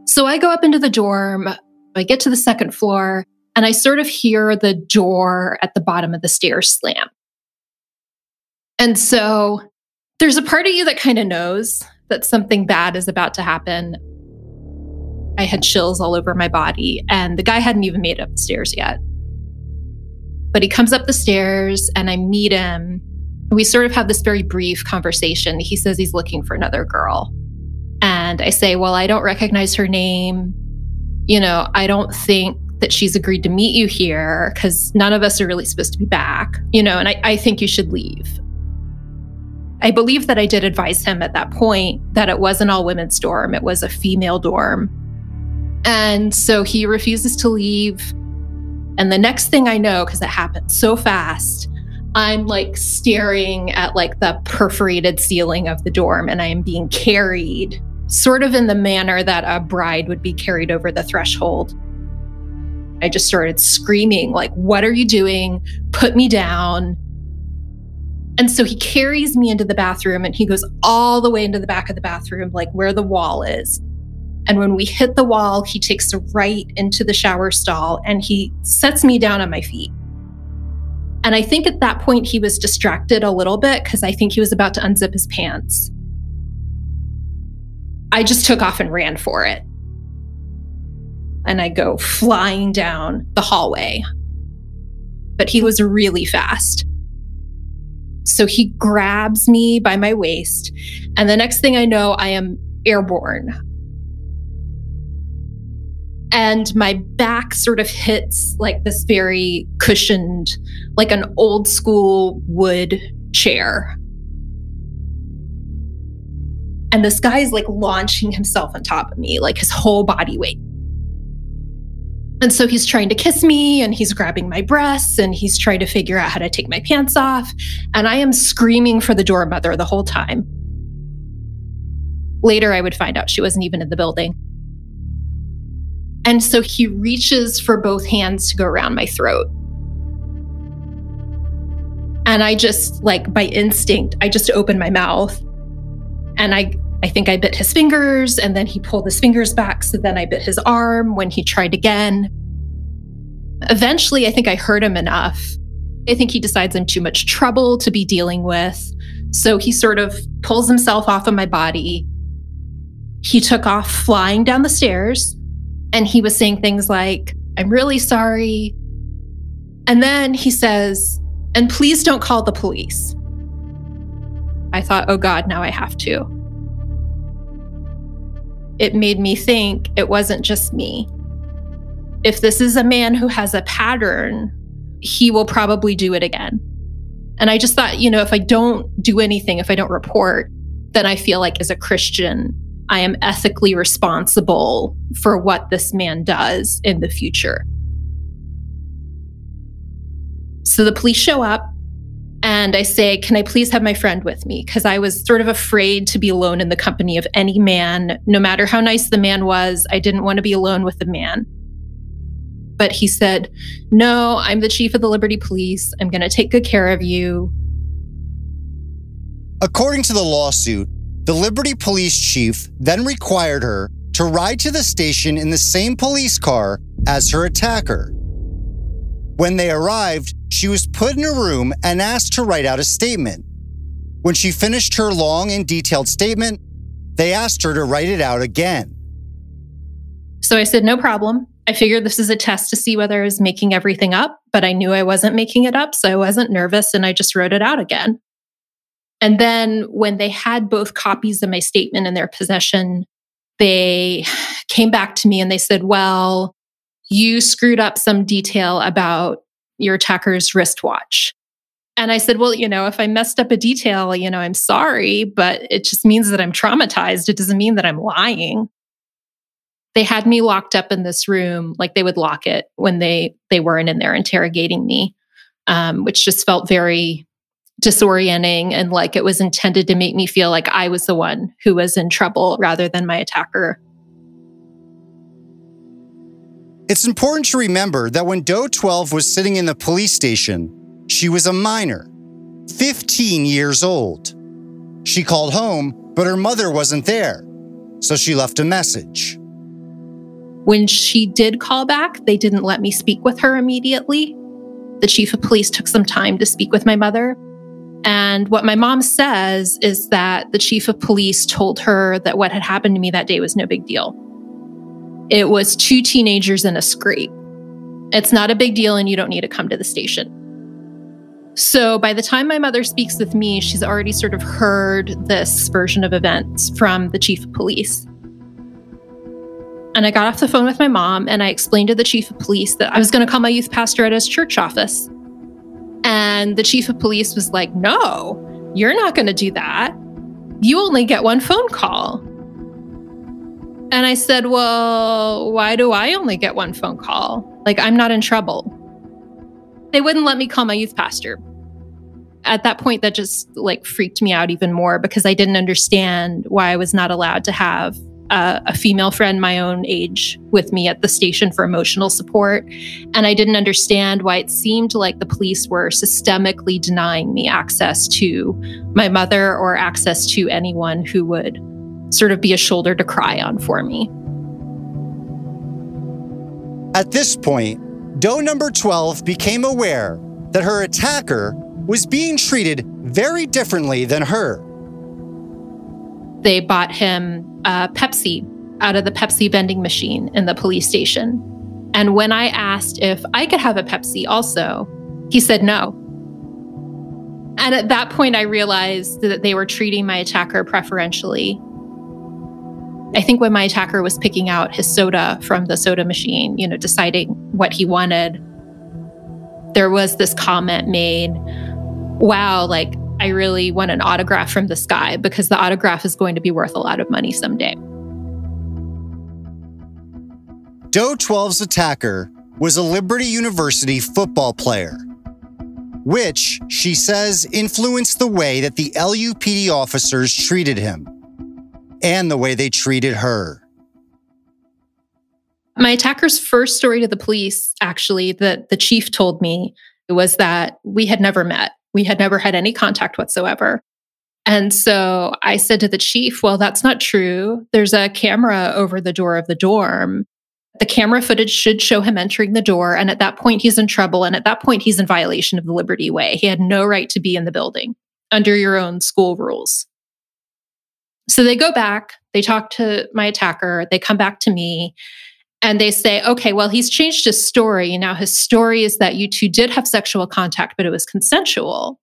So I go up into the dorm. I get to the second floor and I sort of hear the door at the bottom of the stairs slam. And so there's a part of you that kind of knows that something bad is about to happen. I had chills all over my body, and the guy hadn't even made it up the stairs yet. But he comes up the stairs, and I meet him. We sort of have this very brief conversation. He says he's looking for another girl. And I say, Well, I don't recognize her name you know, I don't think that she's agreed to meet you here because none of us are really supposed to be back, you know, and I, I think you should leave. I believe that I did advise him at that point that it wasn't all women's dorm, it was a female dorm. And so he refuses to leave. And the next thing I know, because it happened so fast, I'm like staring at like the perforated ceiling of the dorm and I am being carried sort of in the manner that a bride would be carried over the threshold. I just started screaming, like, What are you doing? Put me down. And so he carries me into the bathroom and he goes all the way into the back of the bathroom, like where the wall is. And when we hit the wall, he takes right into the shower stall and he sets me down on my feet. And I think at that point he was distracted a little bit because I think he was about to unzip his pants. I just took off and ran for it. And I go flying down the hallway. But he was really fast. So he grabs me by my waist. And the next thing I know, I am airborne. And my back sort of hits like this very cushioned, like an old school wood chair. And this guy is like launching himself on top of me, like his whole body weight. And so he's trying to kiss me and he's grabbing my breasts and he's trying to figure out how to take my pants off. And I am screaming for the door mother the whole time. Later, I would find out she wasn't even in the building. And so he reaches for both hands to go around my throat. And I just, like by instinct, I just opened my mouth and I I think I bit his fingers and then he pulled his fingers back. So then I bit his arm when he tried again. Eventually, I think I hurt him enough. I think he decides I'm too much trouble to be dealing with. So he sort of pulls himself off of my body. He took off flying down the stairs and he was saying things like, I'm really sorry. And then he says, and please don't call the police. I thought, oh God, now I have to it made me think it wasn't just me. If this is a man who has a pattern, he will probably do it again. And I just thought, you know, if I don't do anything, if I don't report, then I feel like as a Christian, I am ethically responsible for what this man does in the future. So the police show up and I say, Can I please have my friend with me? Because I was sort of afraid to be alone in the company of any man, no matter how nice the man was. I didn't want to be alone with the man. But he said, No, I'm the chief of the Liberty Police. I'm going to take good care of you. According to the lawsuit, the Liberty Police chief then required her to ride to the station in the same police car as her attacker. When they arrived, she was put in a room and asked to write out a statement. When she finished her long and detailed statement, they asked her to write it out again. So I said, no problem. I figured this is a test to see whether I was making everything up, but I knew I wasn't making it up. So I wasn't nervous and I just wrote it out again. And then when they had both copies of my statement in their possession, they came back to me and they said, well, you screwed up some detail about your attacker's wristwatch. And I said, Well, you know, if I messed up a detail, you know, I'm sorry, but it just means that I'm traumatized. It doesn't mean that I'm lying. They had me locked up in this room, like they would lock it when they they weren't in there interrogating me, um, which just felt very disorienting and like it was intended to make me feel like I was the one who was in trouble rather than my attacker. It's important to remember that when Doe 12 was sitting in the police station, she was a minor, 15 years old. She called home, but her mother wasn't there, so she left a message. When she did call back, they didn't let me speak with her immediately. The chief of police took some time to speak with my mother. And what my mom says is that the chief of police told her that what had happened to me that day was no big deal. It was two teenagers in a scrape. It's not a big deal, and you don't need to come to the station. So by the time my mother speaks with me, she's already sort of heard this version of events from the chief of police. And I got off the phone with my mom and I explained to the chief of police that I was going to call my youth pastor at his church office. And the chief of police was like, No, you're not going to do that. You only get one phone call. And I said, Well, why do I only get one phone call? Like, I'm not in trouble. They wouldn't let me call my youth pastor. At that point, that just like freaked me out even more because I didn't understand why I was not allowed to have uh, a female friend my own age with me at the station for emotional support. And I didn't understand why it seemed like the police were systemically denying me access to my mother or access to anyone who would sort of be a shoulder to cry on for me. At this point, Doe number 12 became aware that her attacker was being treated very differently than her they bought him a Pepsi out of the Pepsi vending machine in the police station. And when I asked if I could have a Pepsi also, he said no. And at that point, I realized that they were treating my attacker preferentially. I think when my attacker was picking out his soda from the soda machine, you know, deciding what he wanted, there was this comment made wow, like I really want an autograph from this guy because the autograph is going to be worth a lot of money someday. Doe 12's attacker was a Liberty University football player, which she says influenced the way that the LUPD officers treated him and the way they treated her. My attacker's first story to the police, actually, that the chief told me was that we had never met. We had never had any contact whatsoever. And so I said to the chief, Well, that's not true. There's a camera over the door of the dorm. The camera footage should show him entering the door. And at that point, he's in trouble. And at that point, he's in violation of the Liberty Way. He had no right to be in the building under your own school rules. So they go back, they talk to my attacker, they come back to me, and they say, okay, well, he's changed his story. Now his story is that you two did have sexual contact, but it was consensual.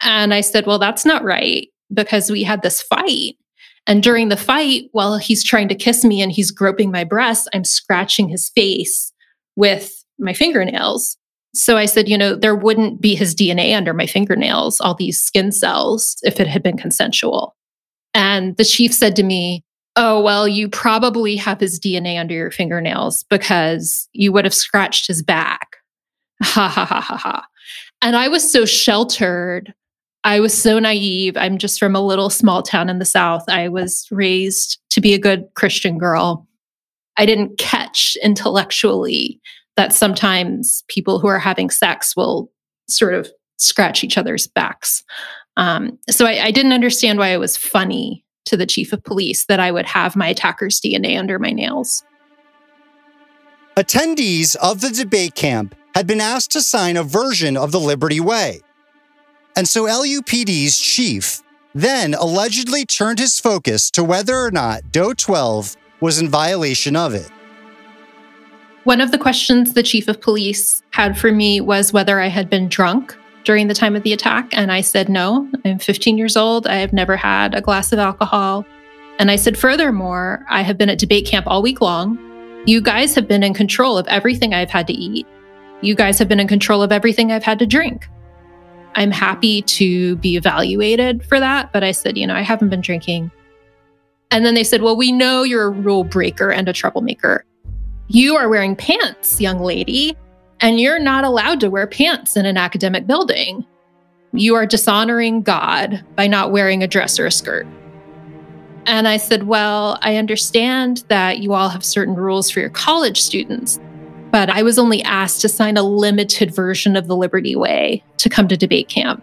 And I said, well, that's not right because we had this fight. And during the fight, while he's trying to kiss me and he's groping my breasts, I'm scratching his face with my fingernails. So I said, you know, there wouldn't be his DNA under my fingernails, all these skin cells, if it had been consensual. And the chief said to me, oh, well, you probably have his DNA under your fingernails because you would have scratched his back. Ha ha ha ha ha. And I was so sheltered. I was so naive. I'm just from a little small town in the South. I was raised to be a good Christian girl. I didn't catch intellectually that sometimes people who are having sex will sort of scratch each other's backs. Um, so I, I didn't understand why it was funny to the chief of police that I would have my attacker's DNA under my nails. Attendees of the debate camp had been asked to sign a version of the Liberty Way. And so LUPD's chief then allegedly turned his focus to whether or not Doe 12 was in violation of it. One of the questions the chief of police had for me was whether I had been drunk during the time of the attack? And I said, no, I'm 15 years old. I have never had a glass of alcohol. And I said, furthermore, I have been at debate camp all week long. You guys have been in control of everything I've had to eat. You guys have been in control of everything I've had to drink. I'm happy to be evaluated for that. But I said, you know, I haven't been drinking. And then they said, well, we know you're a rule breaker and a troublemaker. You are wearing pants, young lady. And you're not allowed to wear pants in an academic building. You are dishonoring God by not wearing a dress or a skirt. And I said, Well, I understand that you all have certain rules for your college students, but I was only asked to sign a limited version of the Liberty Way to come to debate camp.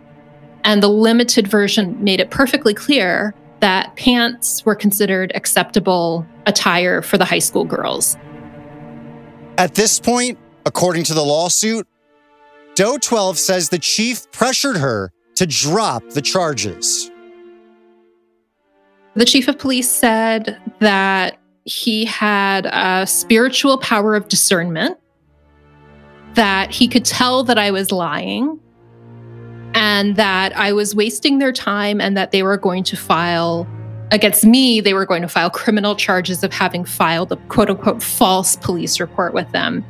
And the limited version made it perfectly clear that pants were considered acceptable attire for the high school girls. At this point, According to the lawsuit, Doe 12 says the chief pressured her to drop the charges. The chief of police said that he had a spiritual power of discernment, that he could tell that I was lying, and that I was wasting their time, and that they were going to file against me, they were going to file criminal charges of having filed a quote unquote false police report with them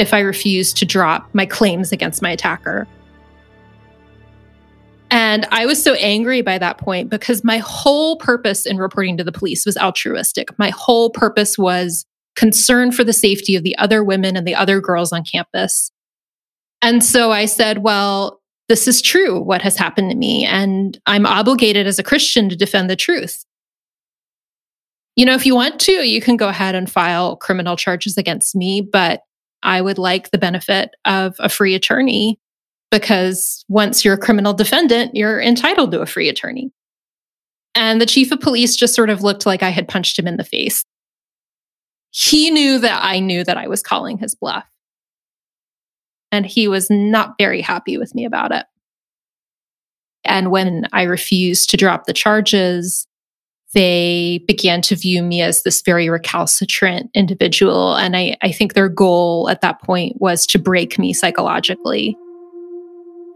if I refused to drop my claims against my attacker. And I was so angry by that point because my whole purpose in reporting to the police was altruistic. My whole purpose was concern for the safety of the other women and the other girls on campus. And so I said, well, this is true, what has happened to me. And I'm obligated as a Christian to defend the truth. you know, if you want to, you can go ahead and file criminal charges against me, but I would like the benefit of a free attorney because once you're a criminal defendant, you're entitled to a free attorney. And the chief of police just sort of looked like I had punched him in the face. He knew that I knew that I was calling his bluff. And he was not very happy with me about it. And when I refused to drop the charges, they began to view me as this very recalcitrant individual. And I, I think their goal at that point was to break me psychologically.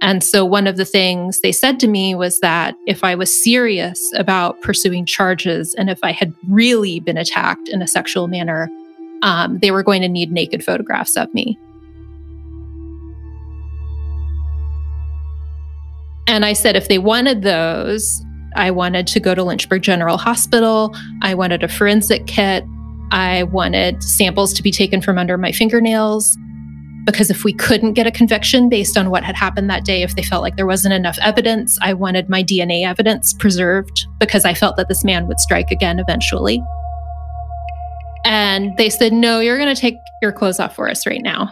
And so, one of the things they said to me was that if I was serious about pursuing charges and if I had really been attacked in a sexual manner, um, they were going to need naked photographs of me. And I said, if they wanted those, I wanted to go to Lynchburg General Hospital. I wanted a forensic kit. I wanted samples to be taken from under my fingernails. Because if we couldn't get a conviction based on what had happened that day, if they felt like there wasn't enough evidence, I wanted my DNA evidence preserved because I felt that this man would strike again eventually. And they said, No, you're going to take your clothes off for us right now.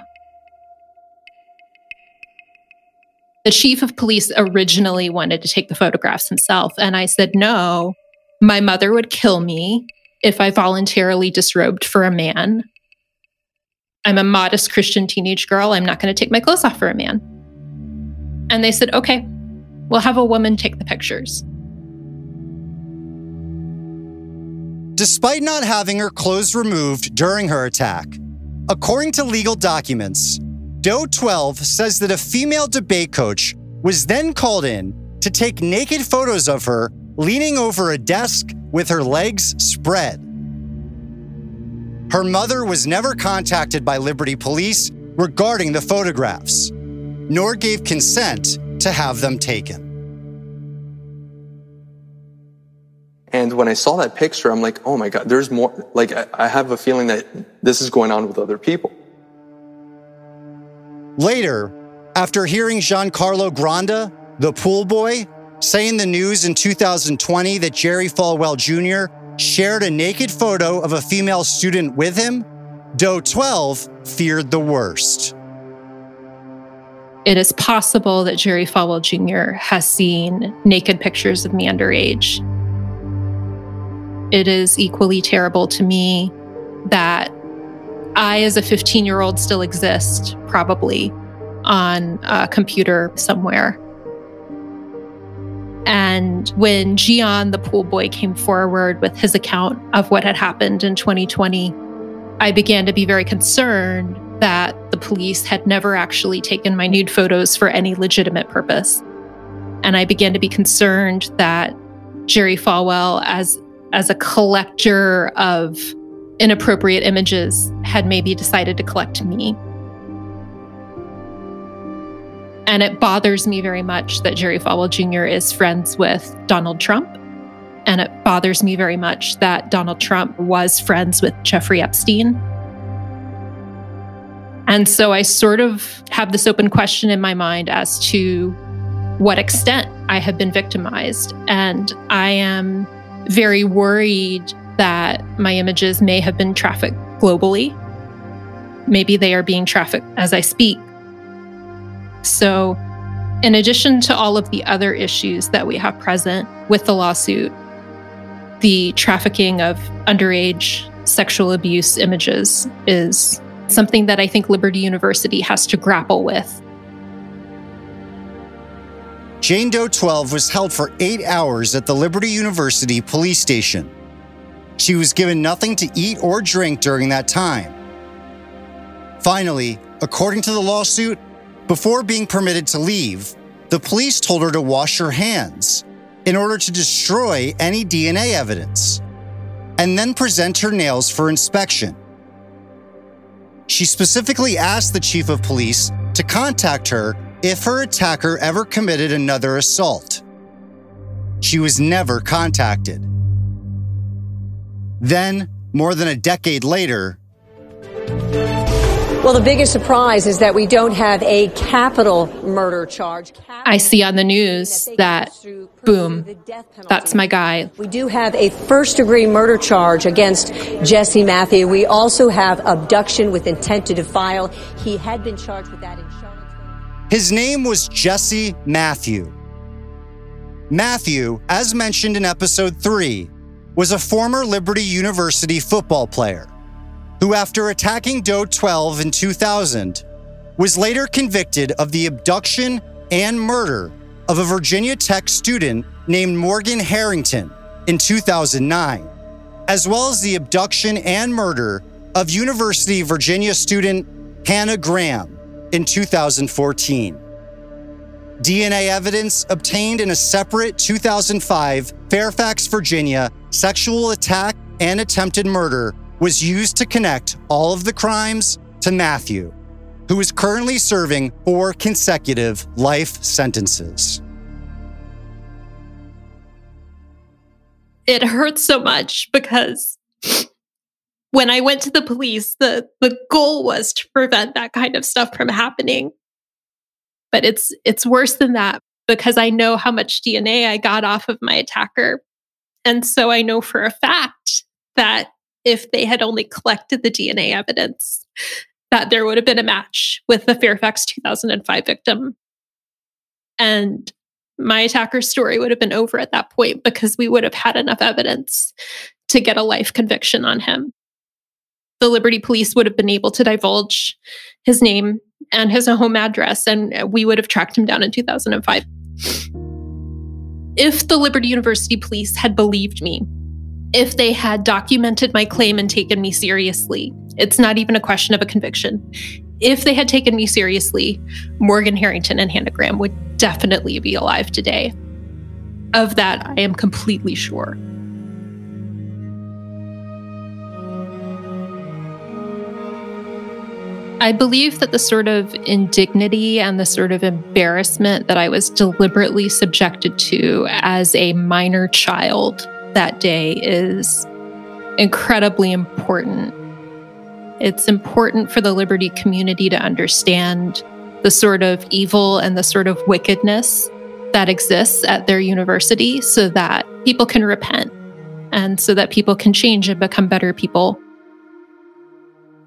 The chief of police originally wanted to take the photographs himself. And I said, no, my mother would kill me if I voluntarily disrobed for a man. I'm a modest Christian teenage girl. I'm not going to take my clothes off for a man. And they said, okay, we'll have a woman take the pictures. Despite not having her clothes removed during her attack, according to legal documents, Doe 12 says that a female debate coach was then called in to take naked photos of her leaning over a desk with her legs spread. Her mother was never contacted by Liberty Police regarding the photographs, nor gave consent to have them taken. And when I saw that picture, I'm like, oh my God, there's more. Like, I have a feeling that this is going on with other people. Later, after hearing Giancarlo Granda, the pool boy, say in the news in 2020 that Jerry Falwell Jr. shared a naked photo of a female student with him, Doe 12 feared the worst. It is possible that Jerry Falwell Jr. has seen naked pictures of me underage. It is equally terrible to me that I, as a 15 year old, still exist, probably on a computer somewhere. And when Gian, the pool boy, came forward with his account of what had happened in 2020, I began to be very concerned that the police had never actually taken my nude photos for any legitimate purpose. And I began to be concerned that Jerry Falwell, as, as a collector of inappropriate images had maybe decided to collect me. And it bothers me very much that Jerry Falwell Jr. is friends with Donald Trump. And it bothers me very much that Donald Trump was friends with Jeffrey Epstein. And so I sort of have this open question in my mind as to what extent I have been victimized. And I am very worried that my images may have been trafficked globally. Maybe they are being trafficked as I speak. So, in addition to all of the other issues that we have present with the lawsuit, the trafficking of underage sexual abuse images is something that I think Liberty University has to grapple with. Jane Doe 12 was held for eight hours at the Liberty University police station. She was given nothing to eat or drink during that time. Finally, according to the lawsuit, before being permitted to leave, the police told her to wash her hands in order to destroy any DNA evidence and then present her nails for inspection. She specifically asked the chief of police to contact her if her attacker ever committed another assault. She was never contacted. Then, more than a decade later, Well, the biggest surprise is that we don't have a capital murder charge. I see on the news that, boom, that's my guy. We do have a first degree murder charge against Jesse Matthew. We also have abduction with intent to defile. He had been charged with that in Charlottesville. His name was Jesse Matthew. Matthew, as mentioned in episode three, was a former Liberty University football player who, after attacking Doe 12 in 2000, was later convicted of the abduction and murder of a Virginia Tech student named Morgan Harrington in 2009, as well as the abduction and murder of University of Virginia student Hannah Graham in 2014. DNA evidence obtained in a separate 2005 Fairfax, Virginia sexual attack and attempted murder was used to connect all of the crimes to Matthew, who is currently serving four consecutive life sentences. It hurts so much because when I went to the police, the, the goal was to prevent that kind of stuff from happening. But it's it's worse than that because I know how much DNA I got off of my attacker. And so I know for a fact that if they had only collected the DNA evidence, that there would have been a match with the Fairfax 2005 victim. And my attacker's story would have been over at that point because we would have had enough evidence to get a life conviction on him. The Liberty Police would have been able to divulge his name and his home address, and we would have tracked him down in 2005. If the Liberty University Police had believed me if they had documented my claim and taken me seriously. It's not even a question of a conviction. If they had taken me seriously, Morgan Harrington and Hannah Graham would definitely be alive today. Of that, I am completely sure. I believe that the sort of indignity and the sort of embarrassment that I was deliberately subjected to as a minor child that day is incredibly important. It's important for the Liberty community to understand the sort of evil and the sort of wickedness that exists at their university so that people can repent and so that people can change and become better people.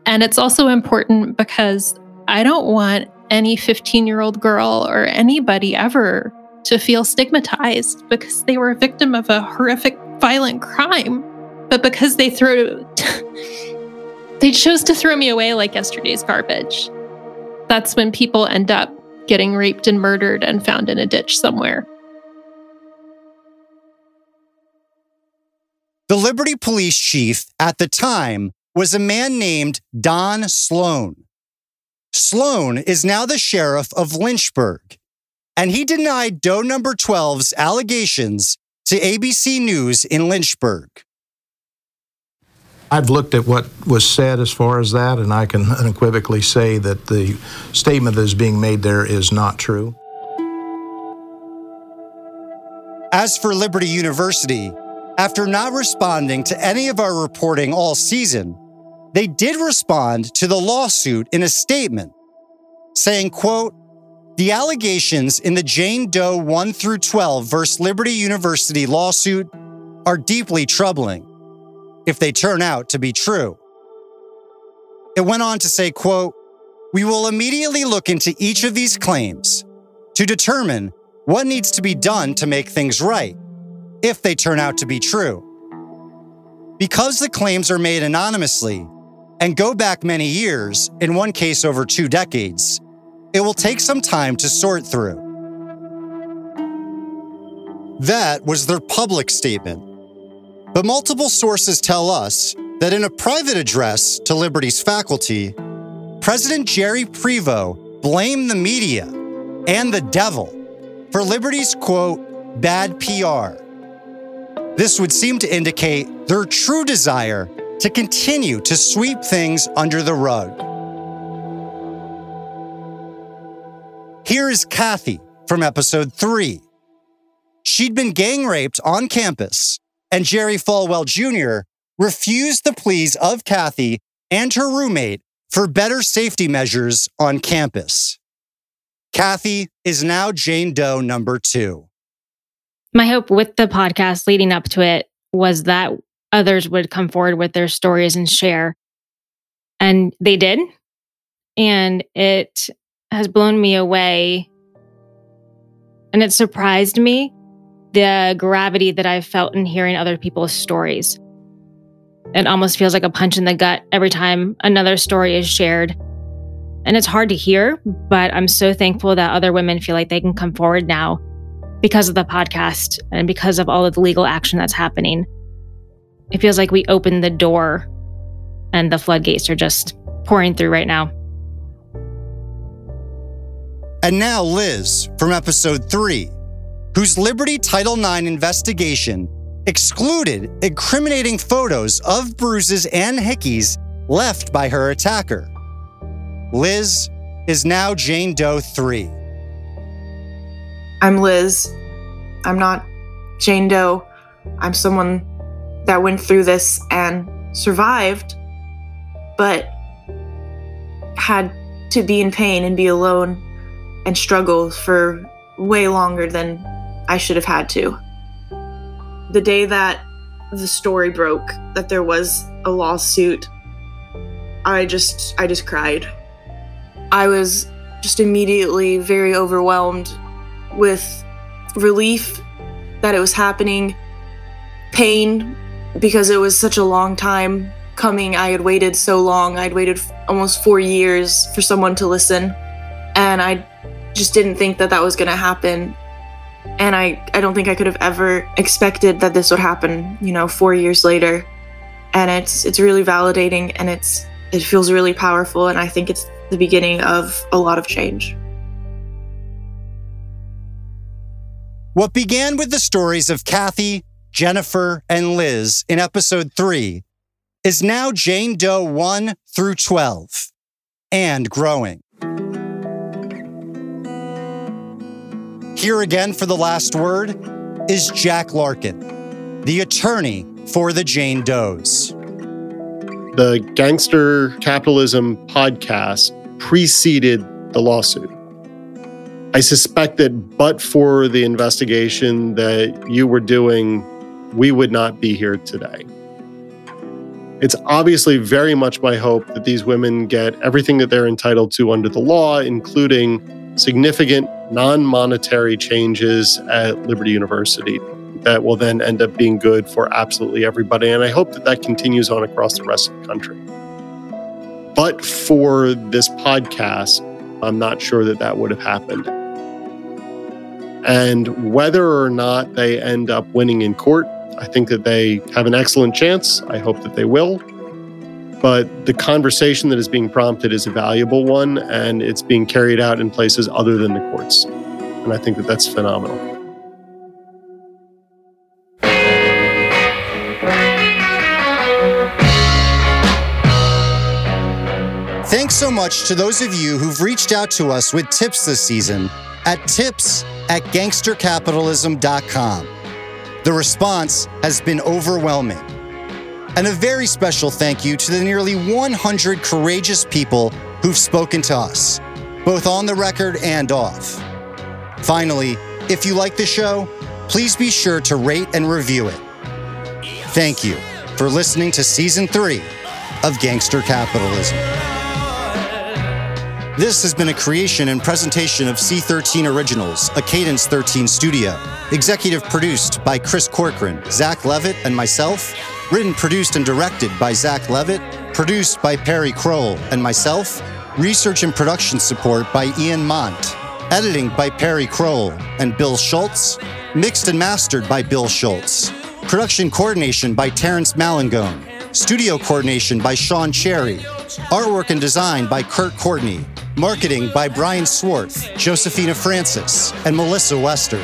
And it's also important because I don't want any 15 year old girl or anybody ever to feel stigmatized because they were a victim of a horrific violent crime, but because they threw they chose to throw me away like yesterday's garbage. That's when people end up getting raped and murdered and found in a ditch somewhere. The Liberty Police chief at the time was a man named Don Sloan. Sloan is now the sheriff of Lynchburg, and he denied Doe number 12's allegations to ABC News in Lynchburg. I've looked at what was said as far as that, and I can unequivocally say that the statement that is being made there is not true. As for Liberty University, after not responding to any of our reporting all season, they did respond to the lawsuit in a statement saying, quote, the allegations in the Jane Doe 1 through 12 versus Liberty University lawsuit are deeply troubling if they turn out to be true. It went on to say, quote, "We will immediately look into each of these claims to determine what needs to be done to make things right if they turn out to be true. Because the claims are made anonymously and go back many years, in one case over 2 decades, it will take some time to sort through. That was their public statement. But multiple sources tell us that in a private address to Liberty's faculty, President Jerry Prevo blamed the media and the devil for Liberty's quote, bad PR. This would seem to indicate their true desire to continue to sweep things under the rug. Here is Kathy from episode three. She'd been gang raped on campus, and Jerry Falwell Jr. refused the pleas of Kathy and her roommate for better safety measures on campus. Kathy is now Jane Doe number two. My hope with the podcast leading up to it was that others would come forward with their stories and share. And they did. And it has blown me away. And it surprised me the gravity that I've felt in hearing other people's stories. It almost feels like a punch in the gut every time another story is shared. And it's hard to hear, but I'm so thankful that other women feel like they can come forward now because of the podcast and because of all of the legal action that's happening. It feels like we opened the door and the floodgates are just pouring through right now. And now, Liz from episode three, whose Liberty Title IX investigation excluded incriminating photos of bruises and hickeys left by her attacker. Liz is now Jane Doe 3. I'm Liz. I'm not Jane Doe. I'm someone that went through this and survived, but had to be in pain and be alone and struggle for way longer than I should have had to. The day that the story broke that there was a lawsuit, I just I just cried. I was just immediately very overwhelmed with relief that it was happening, pain because it was such a long time coming. I had waited so long. I'd waited almost 4 years for someone to listen and I just didn't think that that was going to happen and I, I don't think I could have ever expected that this would happen, you know, four years later. And it's it's really validating and it's it feels really powerful and I think it's the beginning of a lot of change. What began with the stories of Kathy, Jennifer, and Liz in episode 3 is now Jane Doe 1 through 12 and growing. Here again for the last word is Jack Larkin, the attorney for the Jane Does. The Gangster Capitalism podcast preceded the lawsuit. I suspect that but for the investigation that you were doing, we would not be here today. It's obviously very much my hope that these women get everything that they're entitled to under the law, including significant non monetary changes at Liberty University that will then end up being good for absolutely everybody. And I hope that that continues on across the rest of the country. But for this podcast, I'm not sure that that would have happened. And whether or not they end up winning in court, I think that they have an excellent chance. I hope that they will but the conversation that is being prompted is a valuable one and it's being carried out in places other than the courts. And I think that that's phenomenal. Thanks so much to those of you who've reached out to us with tips this season at tips at gangstercapitalism.com. The response has been overwhelming. And a very special thank you to the nearly 100 courageous people who've spoken to us, both on the record and off. Finally, if you like the show, please be sure to rate and review it. Thank you for listening to season three of Gangster Capitalism. This has been a creation and presentation of C13 Originals, a Cadence 13 studio. Executive produced by Chris Corcoran, Zach Levitt, and myself. Written, produced, and directed by Zach Levitt. Produced by Perry Kroll and myself. Research and production support by Ian Mont. Editing by Perry Kroll and Bill Schultz. Mixed and mastered by Bill Schultz. Production coordination by Terrence Malangone. Studio coordination by Sean Cherry. Artwork and design by Kurt Courtney. Marketing by Brian Swarth, Josephina Francis, and Melissa Wester.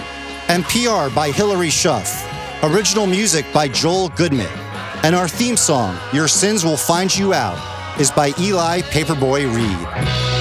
And PR by Hilary Schuff. Original music by Joel Goodman. And our theme song, Your Sins Will Find You Out, is by Eli Paperboy Reed.